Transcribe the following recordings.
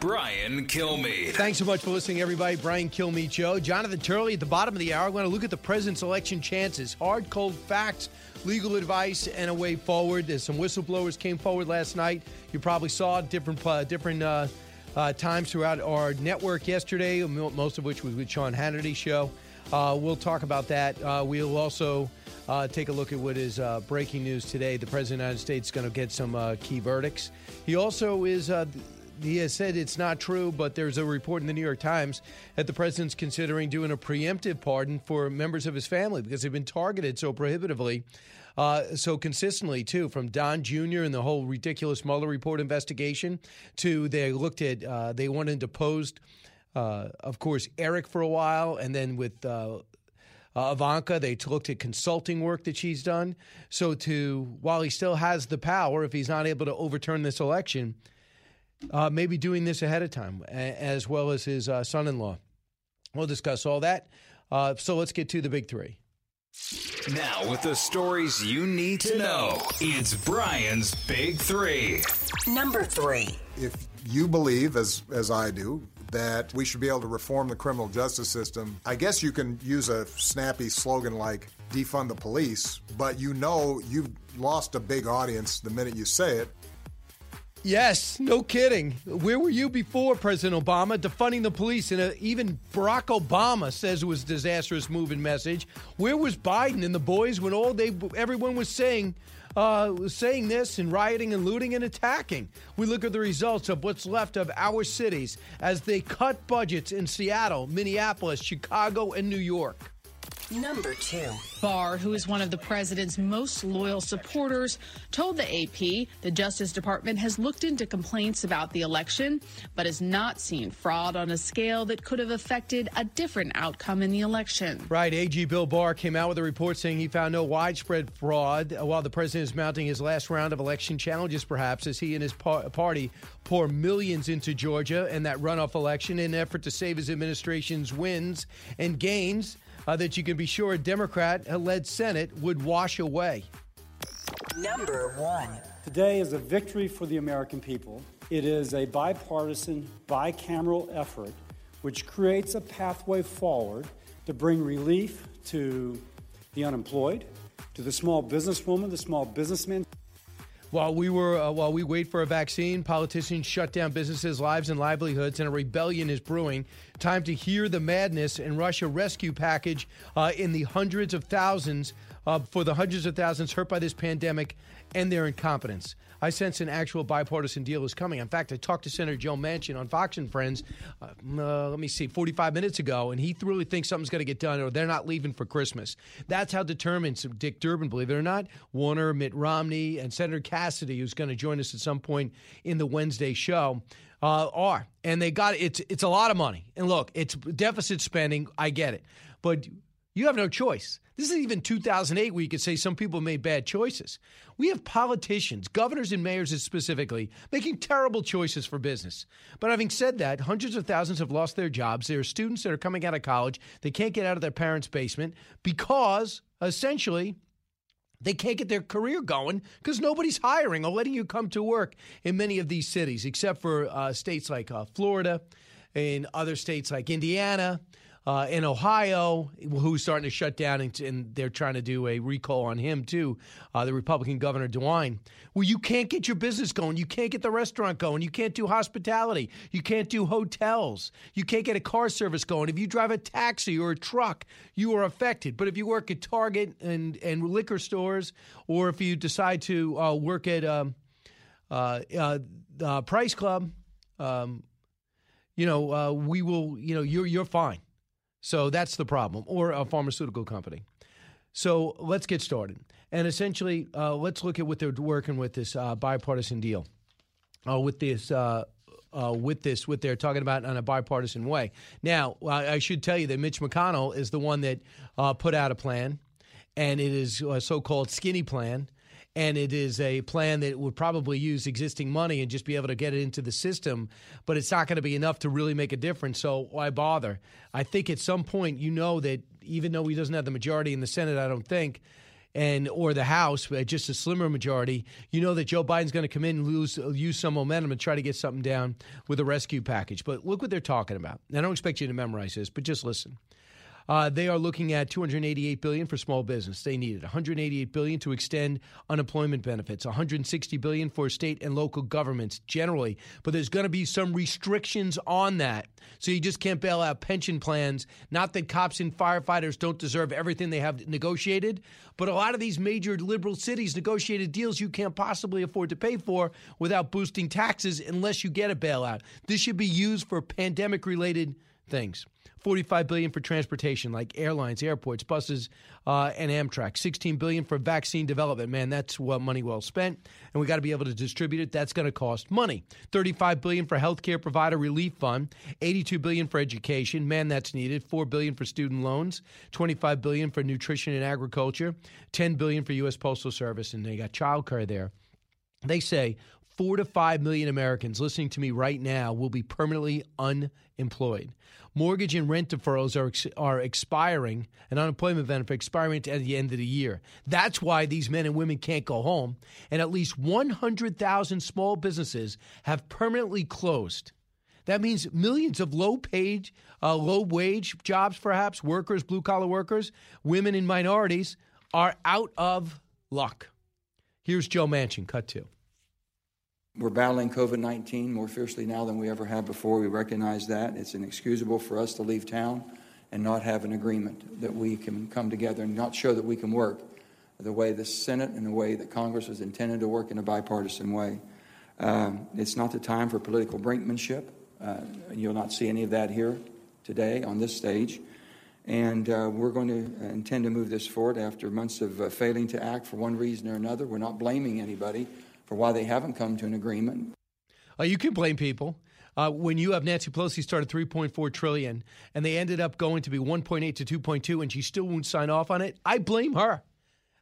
Brian Kilmeade. Thanks so much for listening, everybody. Brian Kilmeade Show. Jonathan Turley at the bottom of the hour. We're going to look at the president's election chances. Hard, cold facts, legal advice, and a way forward. There's some whistleblowers came forward last night. You probably saw different uh, different uh, uh, times throughout our network yesterday, most of which was with Sean Hannity's show. Uh, we'll talk about that. Uh, we'll also uh, take a look at what is breaking news today. The president of the United States is going to get some key verdicts. He also is he has said it's not true, but there's a report in the New York Times that the president's considering doing a preemptive pardon for members of his family because they've been targeted so prohibitively, uh, so consistently too, from Don Jr. and the whole ridiculous Mueller report investigation to they looked at uh, they wanted to post, uh, of course, Eric for a while, and then with. Uh, uh, Ivanka, they looked at consulting work that she's done. So, to while he still has the power, if he's not able to overturn this election, uh, maybe doing this ahead of time, as well as his uh, son in law. We'll discuss all that. Uh, so let's get to the big three. Now, with the stories you need to know, it's Brian's Big Three. Number three. If you believe, as, as I do, that we should be able to reform the criminal justice system, I guess you can use a snappy slogan like defund the police, but you know you've lost a big audience the minute you say it. Yes, no kidding. Where were you before President Obama defunding the police? And uh, even Barack Obama says it was a disastrous move and message. Where was Biden and the boys when all they everyone was saying uh, was saying this and rioting and looting and attacking? We look at the results of what's left of our cities as they cut budgets in Seattle, Minneapolis, Chicago, and New York. Number two. Barr, who is one of the president's most loyal supporters, told the AP the Justice Department has looked into complaints about the election, but has not seen fraud on a scale that could have affected a different outcome in the election. Right. AG Bill Barr came out with a report saying he found no widespread fraud while the president is mounting his last round of election challenges, perhaps, as he and his par- party pour millions into Georgia and that runoff election in an effort to save his administration's wins and gains uh, that you can be sure a Democrat led Senate would wash away. Number one. Today is a victory for the American people. It is a bipartisan, bicameral effort which creates a pathway forward to bring relief to the unemployed, to the small businesswoman, the small businessman. While we were uh, while we wait for a vaccine, politicians shut down businesses, lives, and livelihoods, and a rebellion is brewing. Time to hear the madness and Russia rescue package uh, in the hundreds of thousands uh, for the hundreds of thousands hurt by this pandemic and their incompetence. I sense an actual bipartisan deal is coming. In fact, I talked to Senator Joe Manchin on Fox and Friends, uh, uh, let me see, 45 minutes ago, and he really thinks something's going to get done or they're not leaving for Christmas. That's how determined Dick Durbin, believe it or not, Warner, Mitt Romney, and Senator Cassidy, who's going to join us at some point in the Wednesday show. Uh, are and they got it's it's a lot of money and look it's deficit spending I get it but you have no choice this isn't even 2008 where you could say some people made bad choices. We have politicians, governors and mayors specifically, making terrible choices for business. But having said that, hundreds of thousands have lost their jobs. There are students that are coming out of college. They can't get out of their parents' basement because essentially they can't get their career going because nobody's hiring or letting you come to work in many of these cities, except for uh, states like uh, Florida and other states like Indiana uh, in Ohio, who's starting to shut down, and, and, they're trying to do a recall on him too. Uh, the Republican Governor DeWine, well, you can't get your business going, you can't get the restaurant going, you can't do hospitality, you can't do hotels, you can't get a car service going. If you drive a taxi or a truck, you are affected. But if you work at Target and and liquor stores, or if you decide to uh, work at um, uh, uh, Price Club. Um, you know, uh, we will. You know, you're you're fine. So that's the problem, or a pharmaceutical company. So let's get started. And essentially, uh, let's look at what they're working with this uh, bipartisan deal, uh, with this uh, uh, with this, what they're talking about on a bipartisan way. Now, I should tell you that Mitch McConnell is the one that uh, put out a plan, and it is a so-called skinny plan and it is a plan that would probably use existing money and just be able to get it into the system, but it's not going to be enough to really make a difference. So why bother? I think at some point you know that even though he doesn't have the majority in the Senate, I don't think and or the House, just a slimmer majority, you know that Joe Biden's going to come in and lose, use some momentum and try to get something down with a rescue package. But look what they're talking about. I don't expect you to memorize this, but just listen. Uh, they are looking at 288 billion for small business. They needed 188 billion to extend unemployment benefits, 160 billion for state and local governments generally. But there's going to be some restrictions on that. So you just can't bail out pension plans. Not that cops and firefighters don't deserve everything they have negotiated, but a lot of these major liberal cities negotiated deals you can't possibly afford to pay for without boosting taxes unless you get a bailout. This should be used for pandemic related things. 45 billion for transportation like airlines, airports, buses, uh, and Amtrak. 16 billion for vaccine development. Man, that's what money well spent, and we got to be able to distribute it. That's going to cost money. 35 billion for healthcare provider relief fund. 82 billion for education. Man, that's needed. 4 billion for student loans. 25 billion for nutrition and agriculture. 10 billion for U.S. Postal Service, and they got child care there. They say four to five million Americans listening to me right now will be permanently unemployed mortgage and rent deferrals are ex- are expiring and unemployment benefit expiring at the end of the year. That's why these men and women can't go home, and at least 100,000 small businesses have permanently closed. That means millions of low paid, uh, low wage jobs, perhaps workers, blue collar workers, women and minorities are out of luck. Here's Joe Manchin, cut two. We're battling COVID 19 more fiercely now than we ever have before. We recognize that. It's inexcusable for us to leave town and not have an agreement that we can come together and not show that we can work the way the Senate and the way that Congress was intended to work in a bipartisan way. Um, it's not the time for political brinkmanship. Uh, you'll not see any of that here today on this stage. And uh, we're going to intend to move this forward after months of uh, failing to act for one reason or another. We're not blaming anybody for why they haven't come to an agreement. Uh, you can blame people. Uh, when you have Nancy Pelosi started 3.4 trillion and they ended up going to be 1.8 to 2.2 and she still won't sign off on it, I blame her.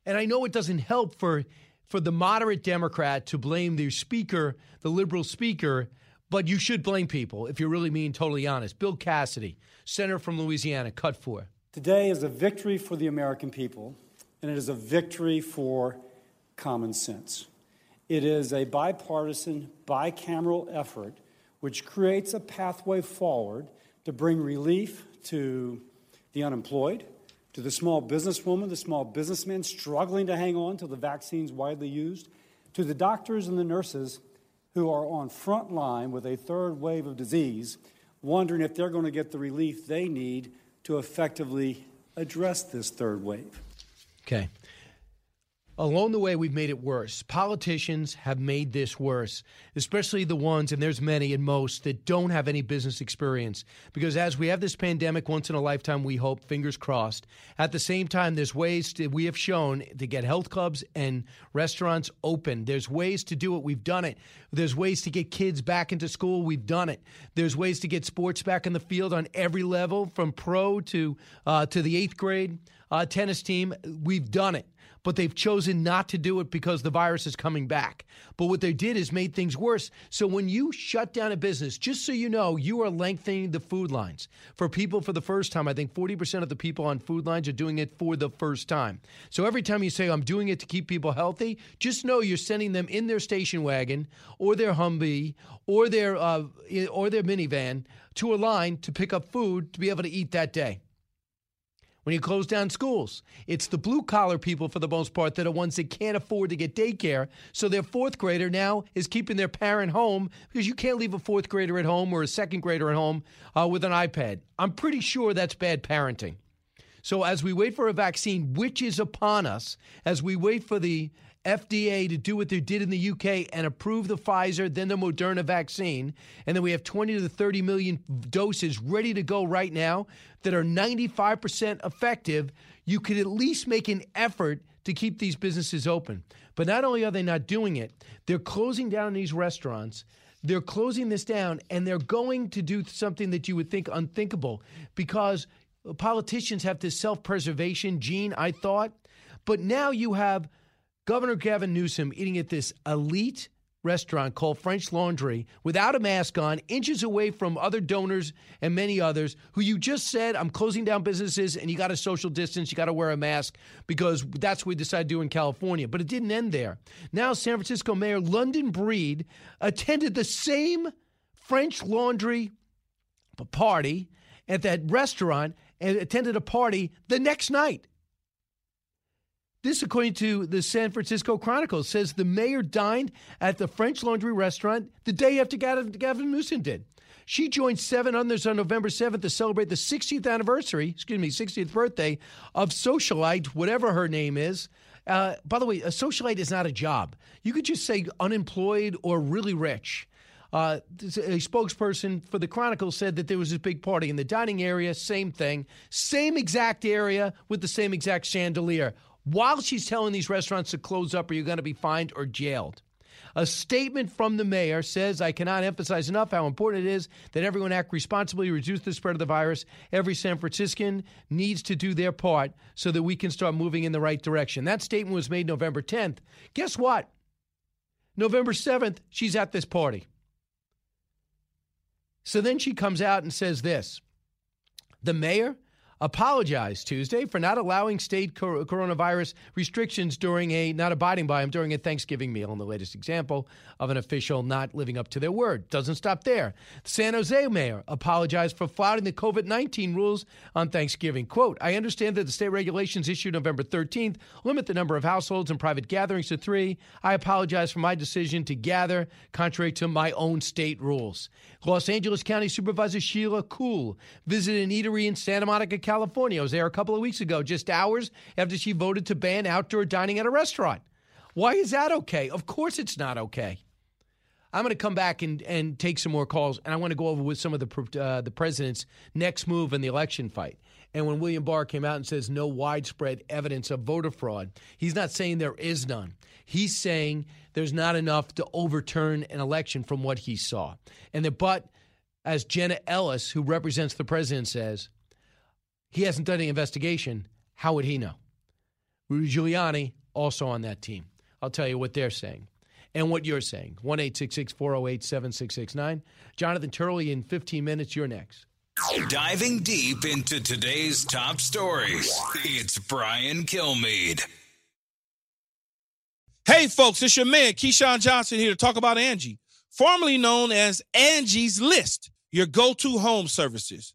And I know it doesn't help for for the moderate Democrat to blame the speaker, the liberal speaker, but you should blame people if you're really being totally honest. Bill Cassidy, senator from Louisiana, cut for. Today is a victory for the American people, and it is a victory for common sense. It is a bipartisan, bicameral effort which creates a pathway forward to bring relief to the unemployed, to the small businesswoman, the small businessman struggling to hang on till the vaccine's widely used, to the doctors and the nurses who are on front line with a third wave of disease, wondering if they're going to get the relief they need to effectively address this third wave. Okay. Along the way, we've made it worse. Politicians have made this worse, especially the ones, and there's many and most, that don't have any business experience. Because as we have this pandemic once in a lifetime, we hope, fingers crossed, at the same time, there's ways that we have shown to get health clubs and restaurants open. There's ways to do it. We've done it. There's ways to get kids back into school. We've done it. There's ways to get sports back in the field on every level, from pro to, uh, to the eighth grade uh, tennis team. We've done it but they've chosen not to do it because the virus is coming back. But what they did is made things worse. So when you shut down a business, just so you know, you are lengthening the food lines. For people for the first time, I think 40% of the people on food lines are doing it for the first time. So every time you say, I'm doing it to keep people healthy, just know you're sending them in their station wagon or their Humvee or their, uh, or their minivan to a line to pick up food to be able to eat that day when you close down schools. It's the blue collar people, for the most part, that are ones that can't afford to get daycare. So their fourth grader now is keeping their parent home because you can't leave a fourth grader at home or a second grader at home uh, with an iPad. I'm pretty sure that's bad parenting. So as we wait for a vaccine, which is upon us, as we wait for the FDA to do what they did in the UK and approve the Pfizer, then the Moderna vaccine. And then we have 20 to 30 million doses ready to go right now that are 95% effective. You could at least make an effort to keep these businesses open. But not only are they not doing it, they're closing down these restaurants they're closing this down and they're going to do something that you would think unthinkable because politicians have this self preservation gene, I thought. But now you have Governor Gavin Newsom eating at this elite restaurant called French Laundry without a mask on, inches away from other donors and many others who you just said, I'm closing down businesses and you got to social distance, you got to wear a mask because that's what we decided to do in California. But it didn't end there. Now, San Francisco Mayor London Breed attended the same French Laundry party at that restaurant and attended a party the next night. This, according to the San Francisco Chronicle, says the mayor dined at the French Laundry restaurant the day after Gavin Newsom did. She joined seven others on November 7th to celebrate the 60th anniversary, excuse me, 60th birthday of socialite, whatever her name is. Uh, by the way, a socialite is not a job. You could just say unemployed or really rich. Uh, a spokesperson for the Chronicle said that there was this big party in the dining area, same thing, same exact area with the same exact chandelier while she's telling these restaurants to close up or you're going to be fined or jailed. A statement from the mayor says, I cannot emphasize enough how important it is that everyone act responsibly, reduce the spread of the virus. Every San Franciscan needs to do their part so that we can start moving in the right direction. That statement was made November 10th. Guess what? November 7th, she's at this party. So then she comes out and says this The mayor apologized Tuesday for not allowing state coronavirus restrictions during a not abiding by them during a Thanksgiving meal. In the latest example of an official not living up to their word, doesn't stop there. The San Jose mayor apologized for flouting the COVID nineteen rules on Thanksgiving. "Quote: I understand that the state regulations issued November 13th limit the number of households and private gatherings to three. I apologize for my decision to gather contrary to my own state rules." Los Angeles County Supervisor Sheila Kuehl visited an eatery in Santa Monica. California. I was there a couple of weeks ago, just hours after she voted to ban outdoor dining at a restaurant. Why is that okay? Of course it's not okay. I'm going to come back and, and take some more calls, and I want to go over with some of the uh, the president's next move in the election fight. And when William Barr came out and says no widespread evidence of voter fraud, he's not saying there is none. He's saying there's not enough to overturn an election from what he saw. And the but, as Jenna Ellis, who represents the president, says, he hasn't done any investigation. How would he know? Rudy Giuliani also on that team. I'll tell you what they're saying and what you're saying. 1 408 7669. Jonathan Turley in 15 minutes. You're next. Diving deep into today's top stories, it's Brian Kilmeade. Hey, folks, it's your man, Keyshawn Johnson, here to talk about Angie, formerly known as Angie's List, your go to home services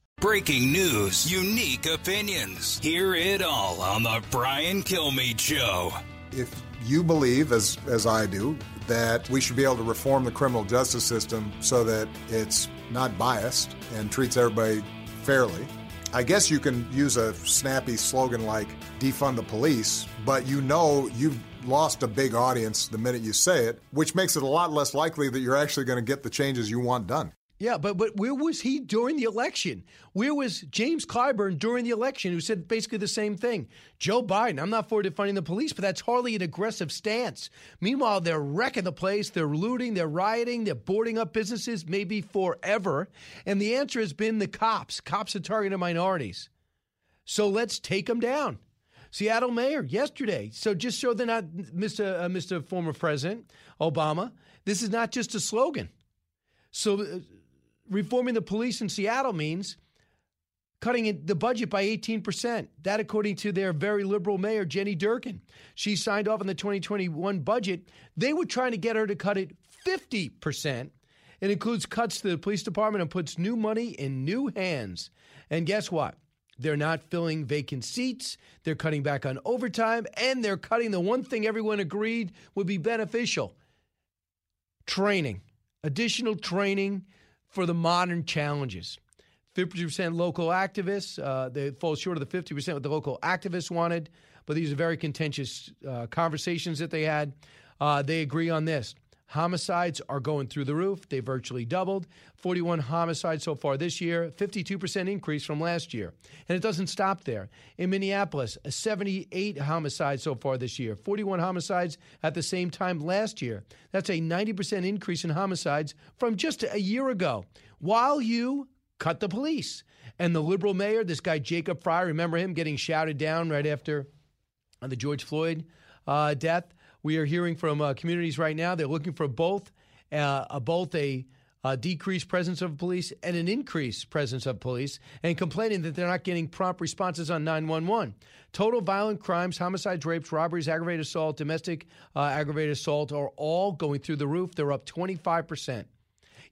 Breaking news, unique opinions. Hear it all on the Brian Kilmeade Show. If you believe, as, as I do, that we should be able to reform the criminal justice system so that it's not biased and treats everybody fairly, I guess you can use a snappy slogan like defund the police, but you know you've lost a big audience the minute you say it, which makes it a lot less likely that you're actually going to get the changes you want done. Yeah, but but where was he during the election? Where was James Clyburn during the election, who said basically the same thing? Joe Biden, I'm not for defunding the police, but that's hardly an aggressive stance. Meanwhile, they're wrecking the place, they're looting, they're rioting, they're boarding up businesses, maybe forever. And the answer has been the cops. Cops are targeting minorities. So let's take them down. Seattle mayor yesterday. So just so they're not, Mr. Uh, Mr. Former President Obama, this is not just a slogan. So. Uh, reforming the police in Seattle means cutting the budget by 18%. That, according to their very liberal mayor, Jenny Durkin. She signed off on the 2021 budget. They were trying to get her to cut it 50%. It includes cuts to the police department and puts new money in new hands. And guess what? They're not filling vacant seats. They're cutting back on overtime. And they're cutting the one thing everyone agreed would be beneficial training, additional training for the modern challenges. 50% local activists. Uh, they fall short of the 50% what the local activists wanted, but these are very contentious uh, conversations that they had. Uh, they agree on this. Homicides are going through the roof. They virtually doubled. 41 homicides so far this year, 52% increase from last year. And it doesn't stop there. In Minneapolis, 78 homicides so far this year, 41 homicides at the same time last year. That's a 90% increase in homicides from just a year ago. While you cut the police. And the liberal mayor, this guy Jacob Frey, remember him getting shouted down right after the George Floyd uh, death? We are hearing from uh, communities right now. They're looking for both, uh, both a uh, decreased presence of police and an increased presence of police, and complaining that they're not getting prompt responses on 911. Total violent crimes, homicides, rapes, robberies, aggravated assault, domestic uh, aggravated assault are all going through the roof. They're up 25%.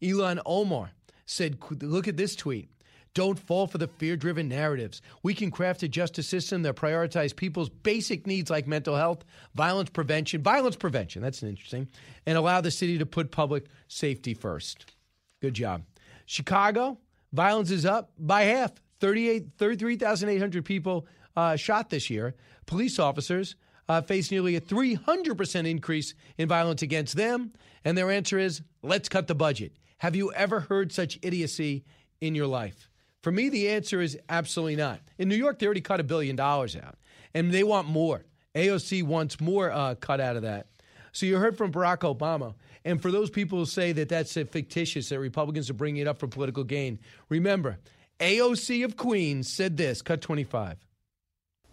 Ilhan Omar said, Look at this tweet. Don't fall for the fear driven narratives. We can craft a justice system that prioritizes people's basic needs like mental health, violence prevention, violence prevention, that's interesting, and allow the city to put public safety first. Good job. Chicago, violence is up by half 33,800 people uh, shot this year. Police officers uh, face nearly a 300% increase in violence against them. And their answer is let's cut the budget. Have you ever heard such idiocy in your life? For me, the answer is absolutely not. In New York, they already cut a billion dollars out, and they want more. AOC wants more uh, cut out of that. So you heard from Barack Obama. And for those people who say that that's fictitious, that Republicans are bringing it up for political gain, remember, AOC of Queens said this cut 25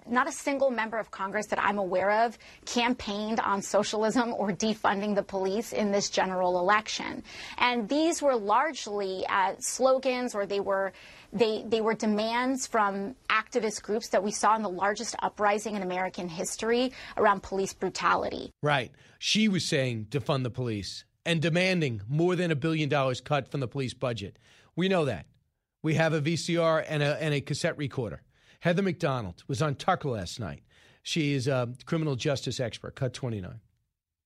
not a single member of Congress that I'm aware of campaigned on socialism or defunding the police in this general election. And these were largely uh, slogans or they were they, they were demands from activist groups that we saw in the largest uprising in American history around police brutality. Right. She was saying defund the police and demanding more than a billion dollars cut from the police budget. We know that. We have a VCR and a, and a cassette recorder. Heather Mac Donald was on Tucker last night. She is a criminal justice expert. Cut 29.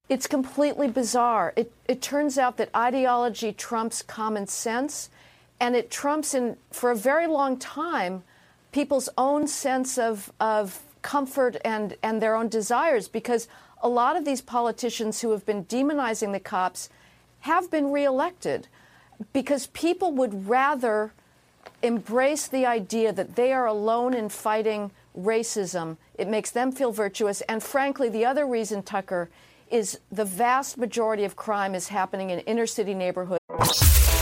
It's completely bizarre. It, it turns out that ideology trumps common sense, and it trumps, in, for a very long time, people's own sense of, of comfort and, and their own desires because a lot of these politicians who have been demonizing the cops have been reelected because people would rather embrace the idea that they are alone in fighting racism. It makes them feel virtuous. And frankly, the other reason, Tucker, is the vast majority of crime is happening in inner city neighborhoods.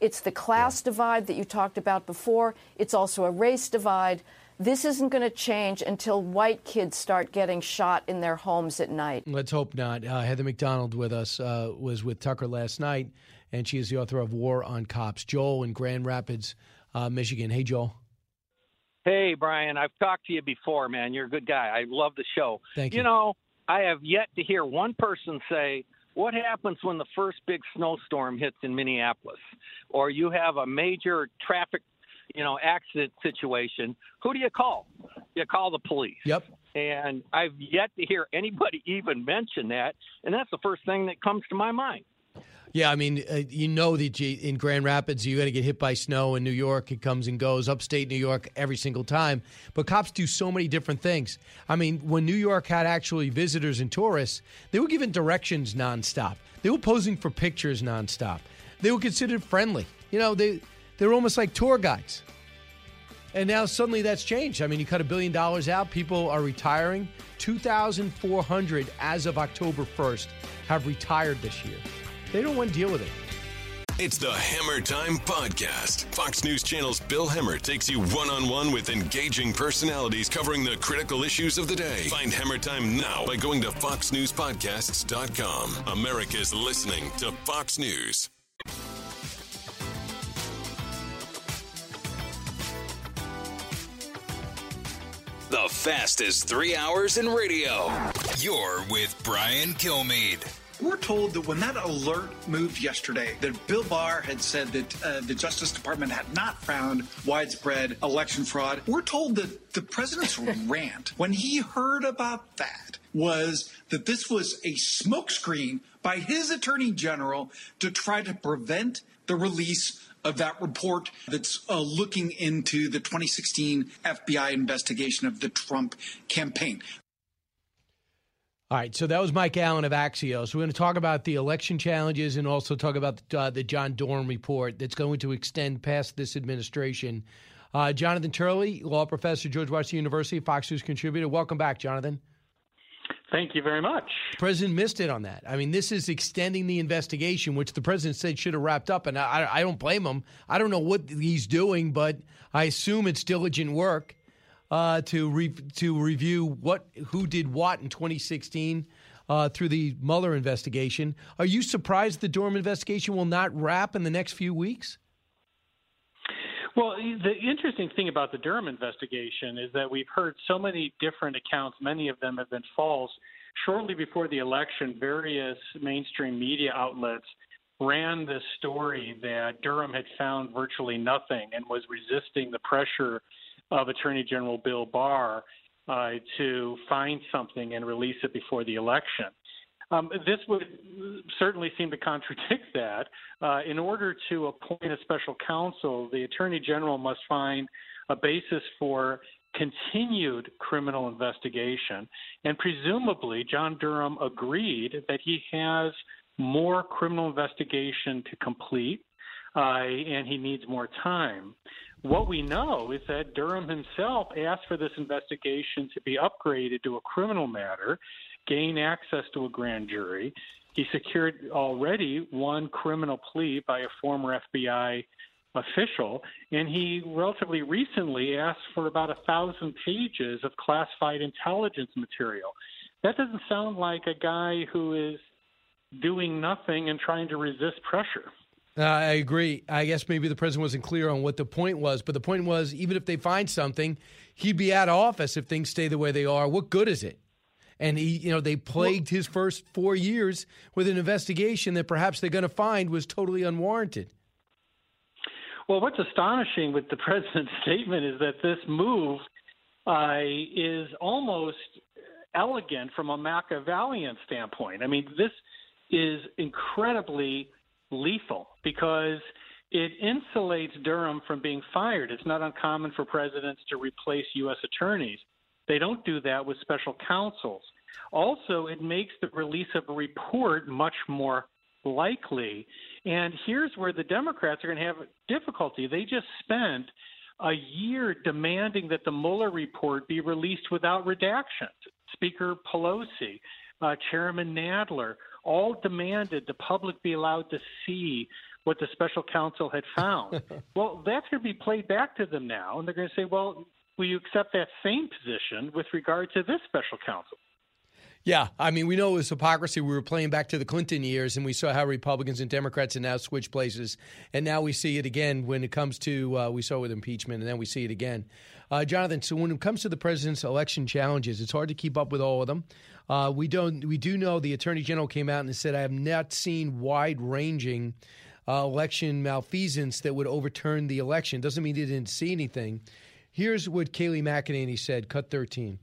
It's the class divide that you talked about before. It's also a race divide. This isn't going to change until white kids start getting shot in their homes at night. Let's hope not. Uh, Heather Mac Donald with us uh, was with Tucker last night, and she is the author of War on Cops. Joel in Grand Rapids, uh, Michigan. Hey, Joel. Hey, Brian. I've talked to you before, man. You're a good guy. I love the show. Thank you. You know, I have yet to hear one person say, what happens when the first big snowstorm hits in Minneapolis or you have a major traffic, you know, accident situation? Who do you call? You call the police. Yep. And I've yet to hear anybody even mention that, and that's the first thing that comes to my mind. Yeah, I mean, uh, you know that you, in Grand Rapids, you're going to get hit by snow. In New York, it comes and goes. Upstate New York, every single time. But cops do so many different things. I mean, when New York had actually visitors and tourists, they were given directions nonstop. They were posing for pictures nonstop. They were considered friendly. You know, they they were almost like tour guides. And now suddenly that's changed. I mean, you cut a billion dollars out. People are retiring. 2,400 as of October 1st have retired this year. They don't want to deal with it. It's the Hammer Time Podcast. Fox News Channel's Bill Hemmer takes you one on one with engaging personalities covering the critical issues of the day. Find Hammer Time now by going to FoxNewsPodcasts.com. America's listening to Fox News. Fastest three hours in radio. You're with Brian Kilmeade. We're told that when that alert moved yesterday, that Bill Barr had said that uh, the Justice Department had not found widespread election fraud. We're told that the president's rant, when he heard about that, was that this was a smokescreen by his attorney general to try to prevent the release of that report that's uh, looking into the 2016 FBI investigation of the Trump campaign. All right, so that was Mike Allen of Axios. We're going to talk about the election challenges and also talk about the, uh, the John Durham report that's going to extend past this administration. Uh, Jonathan Turley, law professor, George Washington University, Fox News contributor. Welcome back, Jonathan. Thank you very much. president missed it on that. I mean, this is extending the investigation, which the president said should have wrapped up, and I, I don't blame him. I don't know what he's doing, but I assume it's diligent work uh, to re- to review what who did what in 2016 uh, through the Mueller investigation. Are you surprised the Durham investigation will not wrap in the next few weeks? Well, the interesting thing about the Durham investigation is that we've heard so many different accounts, many of them have been false. Shortly before the election, various mainstream media outlets ran this story that Durham had found virtually nothing and was resisting the pressure of Attorney General Bill Barr uh, to find something and release it before the election. Um, this would certainly seem to contradict that. Uh, in order to appoint a special counsel, the Attorney General must find a basis for continued criminal investigation. And presumably, John Durham agreed that he has more criminal investigation to complete uh, and he needs more time. What we know is that Durham himself asked for this investigation to be upgraded to a criminal matter, gain access to a grand jury. He secured already one criminal plea by a former FBI official, and he relatively recently asked for about a thousand pages of classified intelligence material. That doesn't sound like a guy who is doing nothing and trying to resist pressure. Uh, I agree. I guess maybe the president wasn't clear on what the point was, but the point was even if they find something, he'd be out of office if things stay the way they are. What good is it? And he, you know, they plagued his first four years with an investigation that perhaps they're going to find was totally unwarranted. Well, what's astonishing with the president's statement is that this move uh, is almost elegant from a Machiavellian standpoint. I mean, this is incredibly lethal because it insulates Durham from being fired. It's not uncommon for presidents to replace U.S. attorneys. They don't do that with special counsels. Also, it makes the release of a report much more likely. And here's where the Democrats are going to have difficulty. They just spent a year demanding that the Mueller report be released without redactions. Speaker Pelosi, uh, Chairman Nadler, all demanded the public be allowed to see what the special counsel had found. well, that's going to be played back to them now, and they're going to say, well, will you accept that same position with regard to this special counsel? Yeah, I mean, we know it was hypocrisy. We were playing back to the Clinton years, and we saw how Republicans and Democrats had now switched places. And now we see it again when it comes to, uh, we saw it with impeachment, and then we see it again. Uh, Jonathan, so when it comes to the president's election challenges, it's hard to keep up with all of them. Uh, we don't, we do know the attorney general came out and said, "I have not seen wide-ranging uh, election malfeasance that would overturn the election." Doesn't mean he didn't see anything. Here's what Kayleigh McEnany said. Cut thirteen.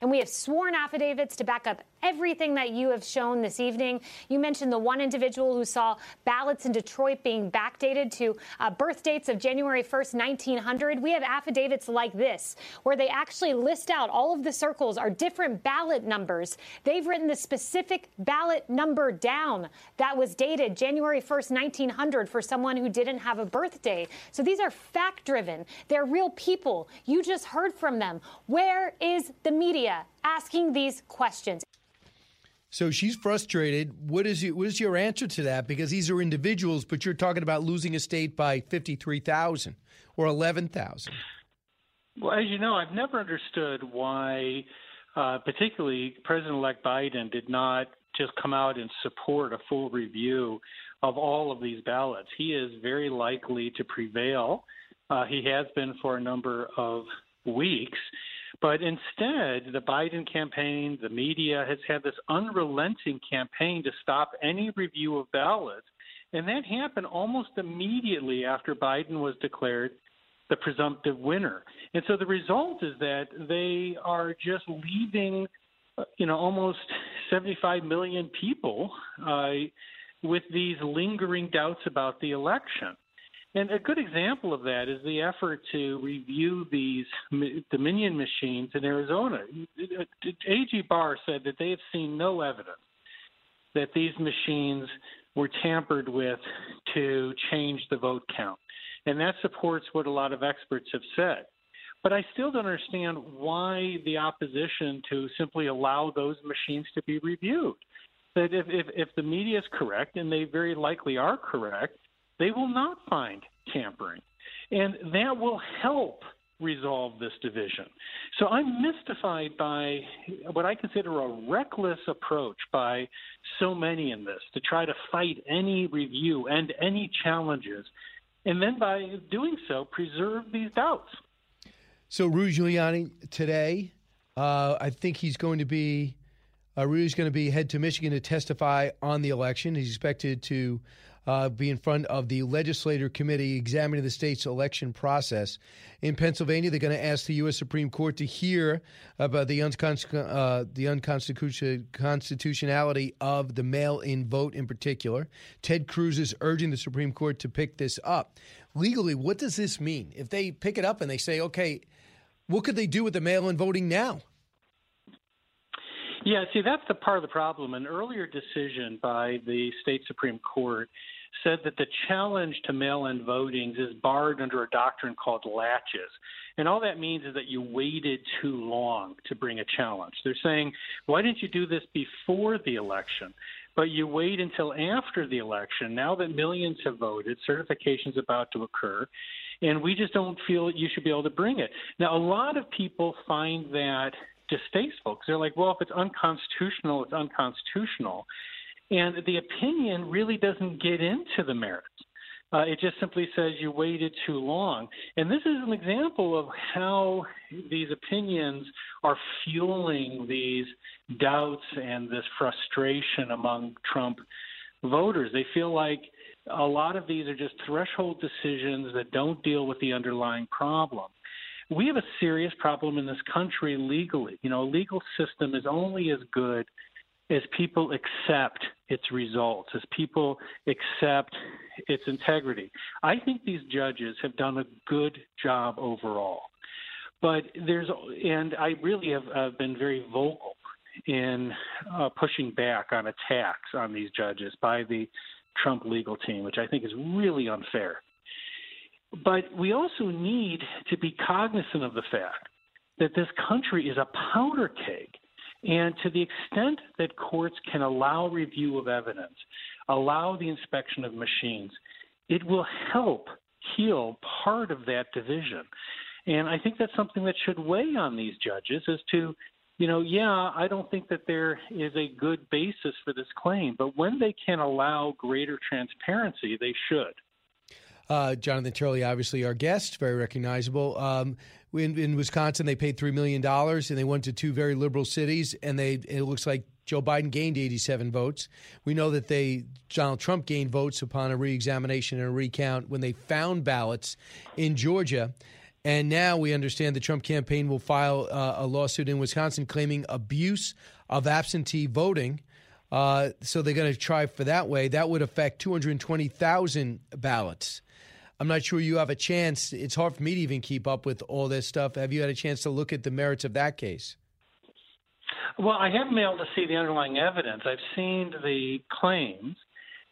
And we have sworn affidavits to back up everything that you have shown this evening. You mentioned the one individual who saw ballots in Detroit being backdated to uh, birth dates of January 1st, 1900. We have affidavits like this, where they actually list out all of the circles are different ballot numbers. They've written the specific ballot number down that was dated January 1st, 1900 for someone who didn't have a birthday. So these are fact driven. They're real people. You just heard from them. Where is the media asking these questions? So she's frustrated. What is your, what is your answer to that? Because these are individuals, but you're talking about losing a state by fifty three thousand or eleven thousand. Well, as you know, I've never understood why, uh, particularly President-elect Biden did not just come out and support a full review of all of these ballots. He is very likely to prevail. Uh, he has been for a number of weeks. But instead, the Biden campaign, the media has had this unrelenting campaign to stop any review of ballots. And that happened almost immediately after Biden was declared the presumptive winner. And so the result is that they are just leaving, you know, almost 75 million people uh, with these lingering doubts about the election. And a good example of that is the effort to review these Dominion machines in Arizona. A.G. Barr said that they have seen no evidence that these machines were tampered with to change the vote count. And that supports what a lot of experts have said. But I still don't understand why the opposition to simply allow those machines to be reviewed. That if, if, if the media is correct, and they very likely are correct, they will not find tampering. And that will help resolve this division. So I'm mystified by what I consider a reckless approach by so many in this to try to fight any review and any challenges, and then by doing so, preserve these doubts. So, Rudy Giuliani today, uh, I think he's going to be. Uh, Rudy's going to be head to Michigan to testify on the election. He's expected to uh, be in front of the legislator committee examining the state's election process. In Pennsylvania, they're going to ask the U.S. Supreme Court to hear about the, unconst- uh, the unconstitutionality of the mail in vote in particular. Ted Cruz is urging the Supreme Court to pick this up. Legally, what does this mean? If they pick it up and they say, okay, what could they do with the mail in voting now? Yeah, see, that's the part of the problem. An earlier decision by the state Supreme Court said that the challenge to mail in votings is barred under a doctrine called laches. And all that means is that you waited too long to bring a challenge. They're saying, why didn't you do this before the election? But you wait until after the election. Now that millions have voted, certification's about to occur, and we just don't feel you should be able to bring it. Now, a lot of people find that distasteful because they're like, well, if it's unconstitutional, it's unconstitutional. And the opinion really doesn't get into the merits. Uh, it just simply says you waited too long. And this is an example of how these opinions are fueling these doubts and this frustration among Trump voters. They feel like a lot of these are just threshold decisions that don't deal with the underlying problem. We have a serious problem in this country legally. You know, a legal system is only as good as people accept its results, as people accept its integrity. I think these judges have done a good job overall. But there's, and I really have uh, been very vocal in uh, pushing back on attacks on these judges by the Trump legal team, which I think is really unfair. But we also need to be cognizant of the fact that this country is a powder keg. And to the extent that courts can allow review of evidence, allow the inspection of machines, it will help heal part of that division. And I think that's something that should weigh on these judges as to you know, yeah, I don't think that there is a good basis for this claim, but when they can allow greater transparency, they should. Uh, Jonathan Turley, obviously our guest, very recognizable. Um, in, in, Wisconsin, they paid three million dollars, and they went to two very liberal cities, and they it looks like Joe Biden gained 87 votes. We know that they Donald Trump gained votes upon a reexamination and a recount when they found ballots in Georgia. And now we understand the Trump campaign will file uh, a lawsuit in Wisconsin claiming abuse of absentee voting. Uh, so they're going to try for that way. That would affect 220,000 ballots. I'm not sure you have a chance. It's hard for me to even keep up with all this stuff. Have you had a chance to look at the merits of that case? Well, I haven't been able to see the underlying evidence. I've seen the claims.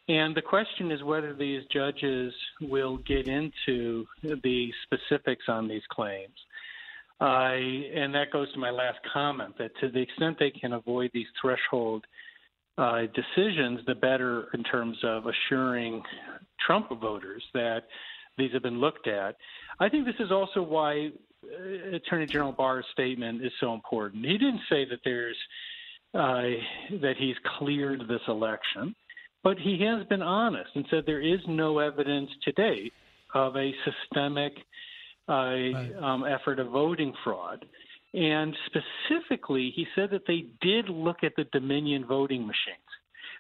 And the question is whether these judges will get into the specifics on these claims. Uh, and that goes to my last comment that to the extent they can avoid these threshold uh, decisions, the better in terms of assuring Trump voters that these have been looked at. I think this is also why uh, Attorney General Barr's statement is so important. He didn't say that there's uh, that he's cleared this election. But he has been honest and said there is no evidence to date of a systemic uh, right. um, effort of voting fraud. And specifically, he said that they did look at the Dominion voting machines.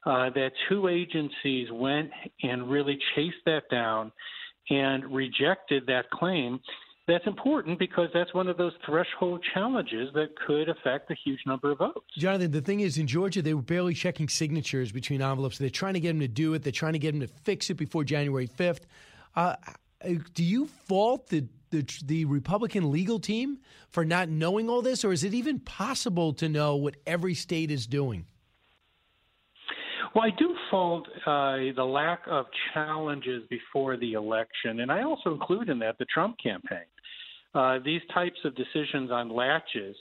Uh, that two agencies went and really chased that down and rejected that claim that's important because that's one of those threshold challenges that could affect a huge number of votes. Jonathan, the thing is, in Georgia, they were barely checking signatures between envelopes. They're trying to get them to do it. They're trying to get them to fix it before January 5th. Uh, do you fault the, the, the Republican legal team for not knowing all this, or is it even possible to know what every state is doing? Well, I do fault uh, the lack of challenges before the election, and I also include in that the Trump campaign. Uh, these types of decisions on laches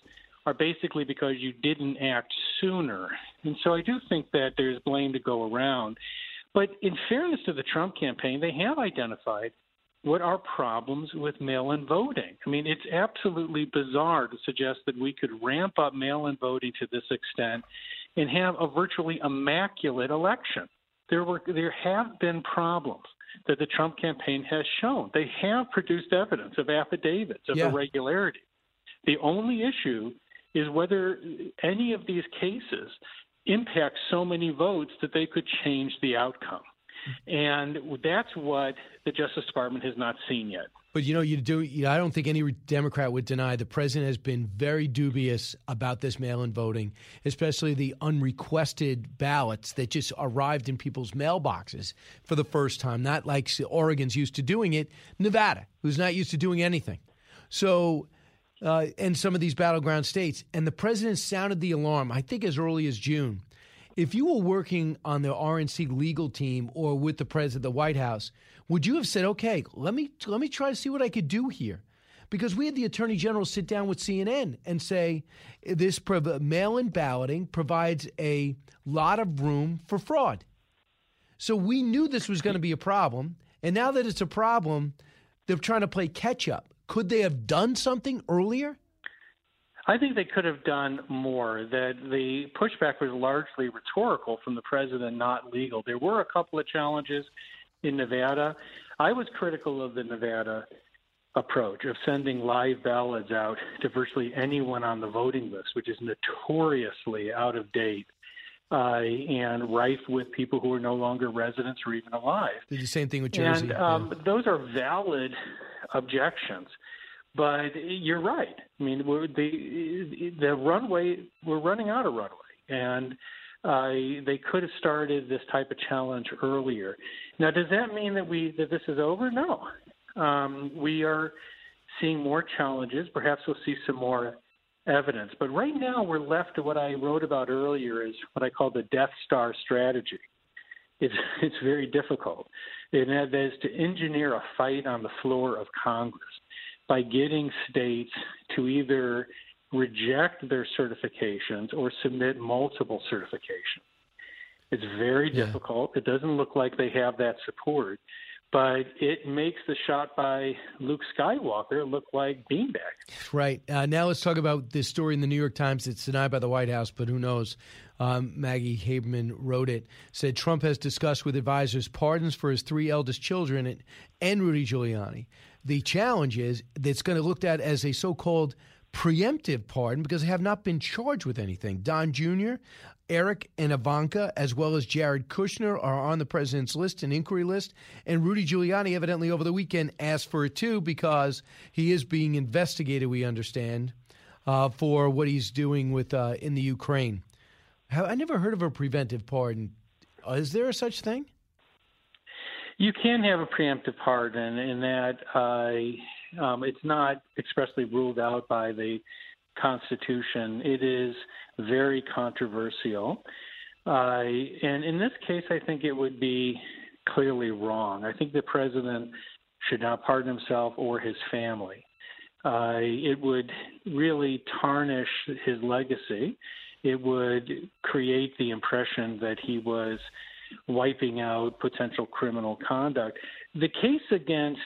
are basically because you didn't act sooner. And so I do think that there's blame to go around. But in fairness to the Trump campaign, they have identified what are problems with mail in voting. I mean, it's absolutely bizarre to suggest that we could ramp up mail in voting to this extent and have a virtually immaculate election. There were there have been problems that the Trump campaign has shown. They have produced evidence of affidavits of yeah. irregularity. The only issue is whether any of these cases impact so many votes that they could change the outcome. Mm-hmm. And that's what the Justice Department has not seen yet. But you know, you do. You know, I don't think any Democrat would deny the president has been very dubious about this mail-in voting, especially the unrequested ballots that just arrived in people's mailboxes for the first time. Not like Oregon's used to doing it. Nevada, who's not used to doing anything. So, uh, and some of these battleground states, and the president sounded the alarm. I think as early as June. If you were working on the RNC legal team or with the president, of the White House would you have said, "Okay, let me let me try to see what I could do here"? Because we had the attorney general sit down with CNN and say this mail-in balloting provides a lot of room for fraud. So we knew this was going to be a problem, and now that it's a problem, they're trying to play catch up. Could they have done something earlier? I think they could have done more. That the pushback was largely rhetorical from the president, not legal. There were a couple of challenges in Nevada. I was critical of the Nevada approach of sending live ballots out to virtually anyone on the voting list, which is notoriously out of date uh, and rife with people who are no longer residents or even alive. Did the same thing with Jersey. And um, yeah. those are valid objections. But you're right. I mean, we're, the the runway we're running out of runway, and uh, they could have started this type of challenge earlier. Now, does that mean that we that this is over? No, um, we are seeing more challenges. Perhaps we'll see some more evidence. But right now, we're left to what I wrote about earlier is what I call the Death Star strategy. It's, it's very difficult. And that is to engineer a fight on the floor of Congress by getting states to either reject their certifications or submit multiple certifications. It's very yeah. difficult. It doesn't look like they have that support but it makes the shot by Luke Skywalker look like beanbag. Right. Uh, now let's talk about this story in the New York Times that's denied by the White House, but who knows? Um, Maggie Haberman wrote it. Said Trump has discussed with advisors pardons for his three eldest children and, and Rudy Giuliani. The challenge is that it's going to looked at as a so-called preemptive pardon because they have not been charged with anything. Don Jr., Eric and Ivanka, as well as Jared Kushner, are on the president's list, an inquiry list. And Rudy Giuliani, evidently over the weekend, asked for it too because he is being investigated, we understand, uh, for what he's doing with uh, in the Ukraine. I never heard of a preventive pardon. Uh, is there a such thing? You can have a preemptive pardon in that uh, um, it's not expressly ruled out by the Constitution. It is very controversial. Uh, and in this case, I think it would be clearly wrong. I think the president should not pardon himself or his family. Uh, it would really tarnish his legacy. It would create the impression that he was wiping out potential criminal conduct. The case against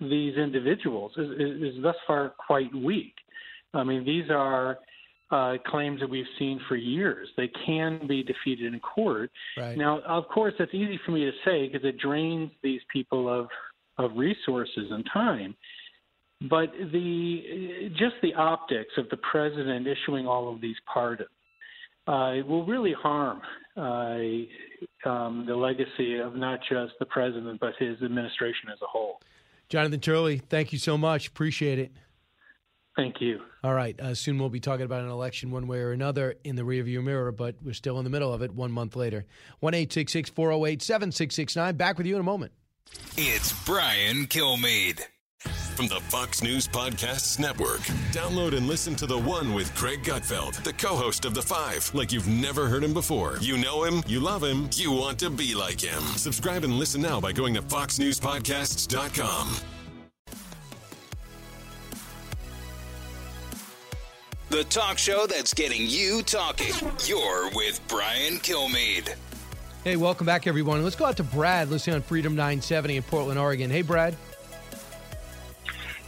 these individuals is, is, is thus far quite weak. I mean, these are uh, claims that we've seen for years. They can be defeated in court. Right. Now, of course, that's easy for me to say because it drains these people of of resources and time. But the just the optics of the president issuing all of these pardons uh, will really harm uh, um, the legacy of not just the president but his administration as a whole. Jonathan Turley, thank you so much. Appreciate it. Thank you. All right. Uh, soon we'll be talking about an election one way or another in the rearview mirror, but we're still in the middle of it one month later. 1 408 7669. Back with you in a moment. It's Brian Kilmeade. From the Fox News Podcasts Network. Download and listen to The One with Greg Gutfeld, the co host of The Five, like you've never heard him before. You know him, you love him, you want to be like him. Subscribe and listen now by going to FoxNewsPodcasts.com. The talk show that's getting you talking. You're with Brian Kilmeade. Hey, welcome back, everyone. Let's go out to Brad, listening on Freedom 970 in Portland, Oregon. Hey, Brad.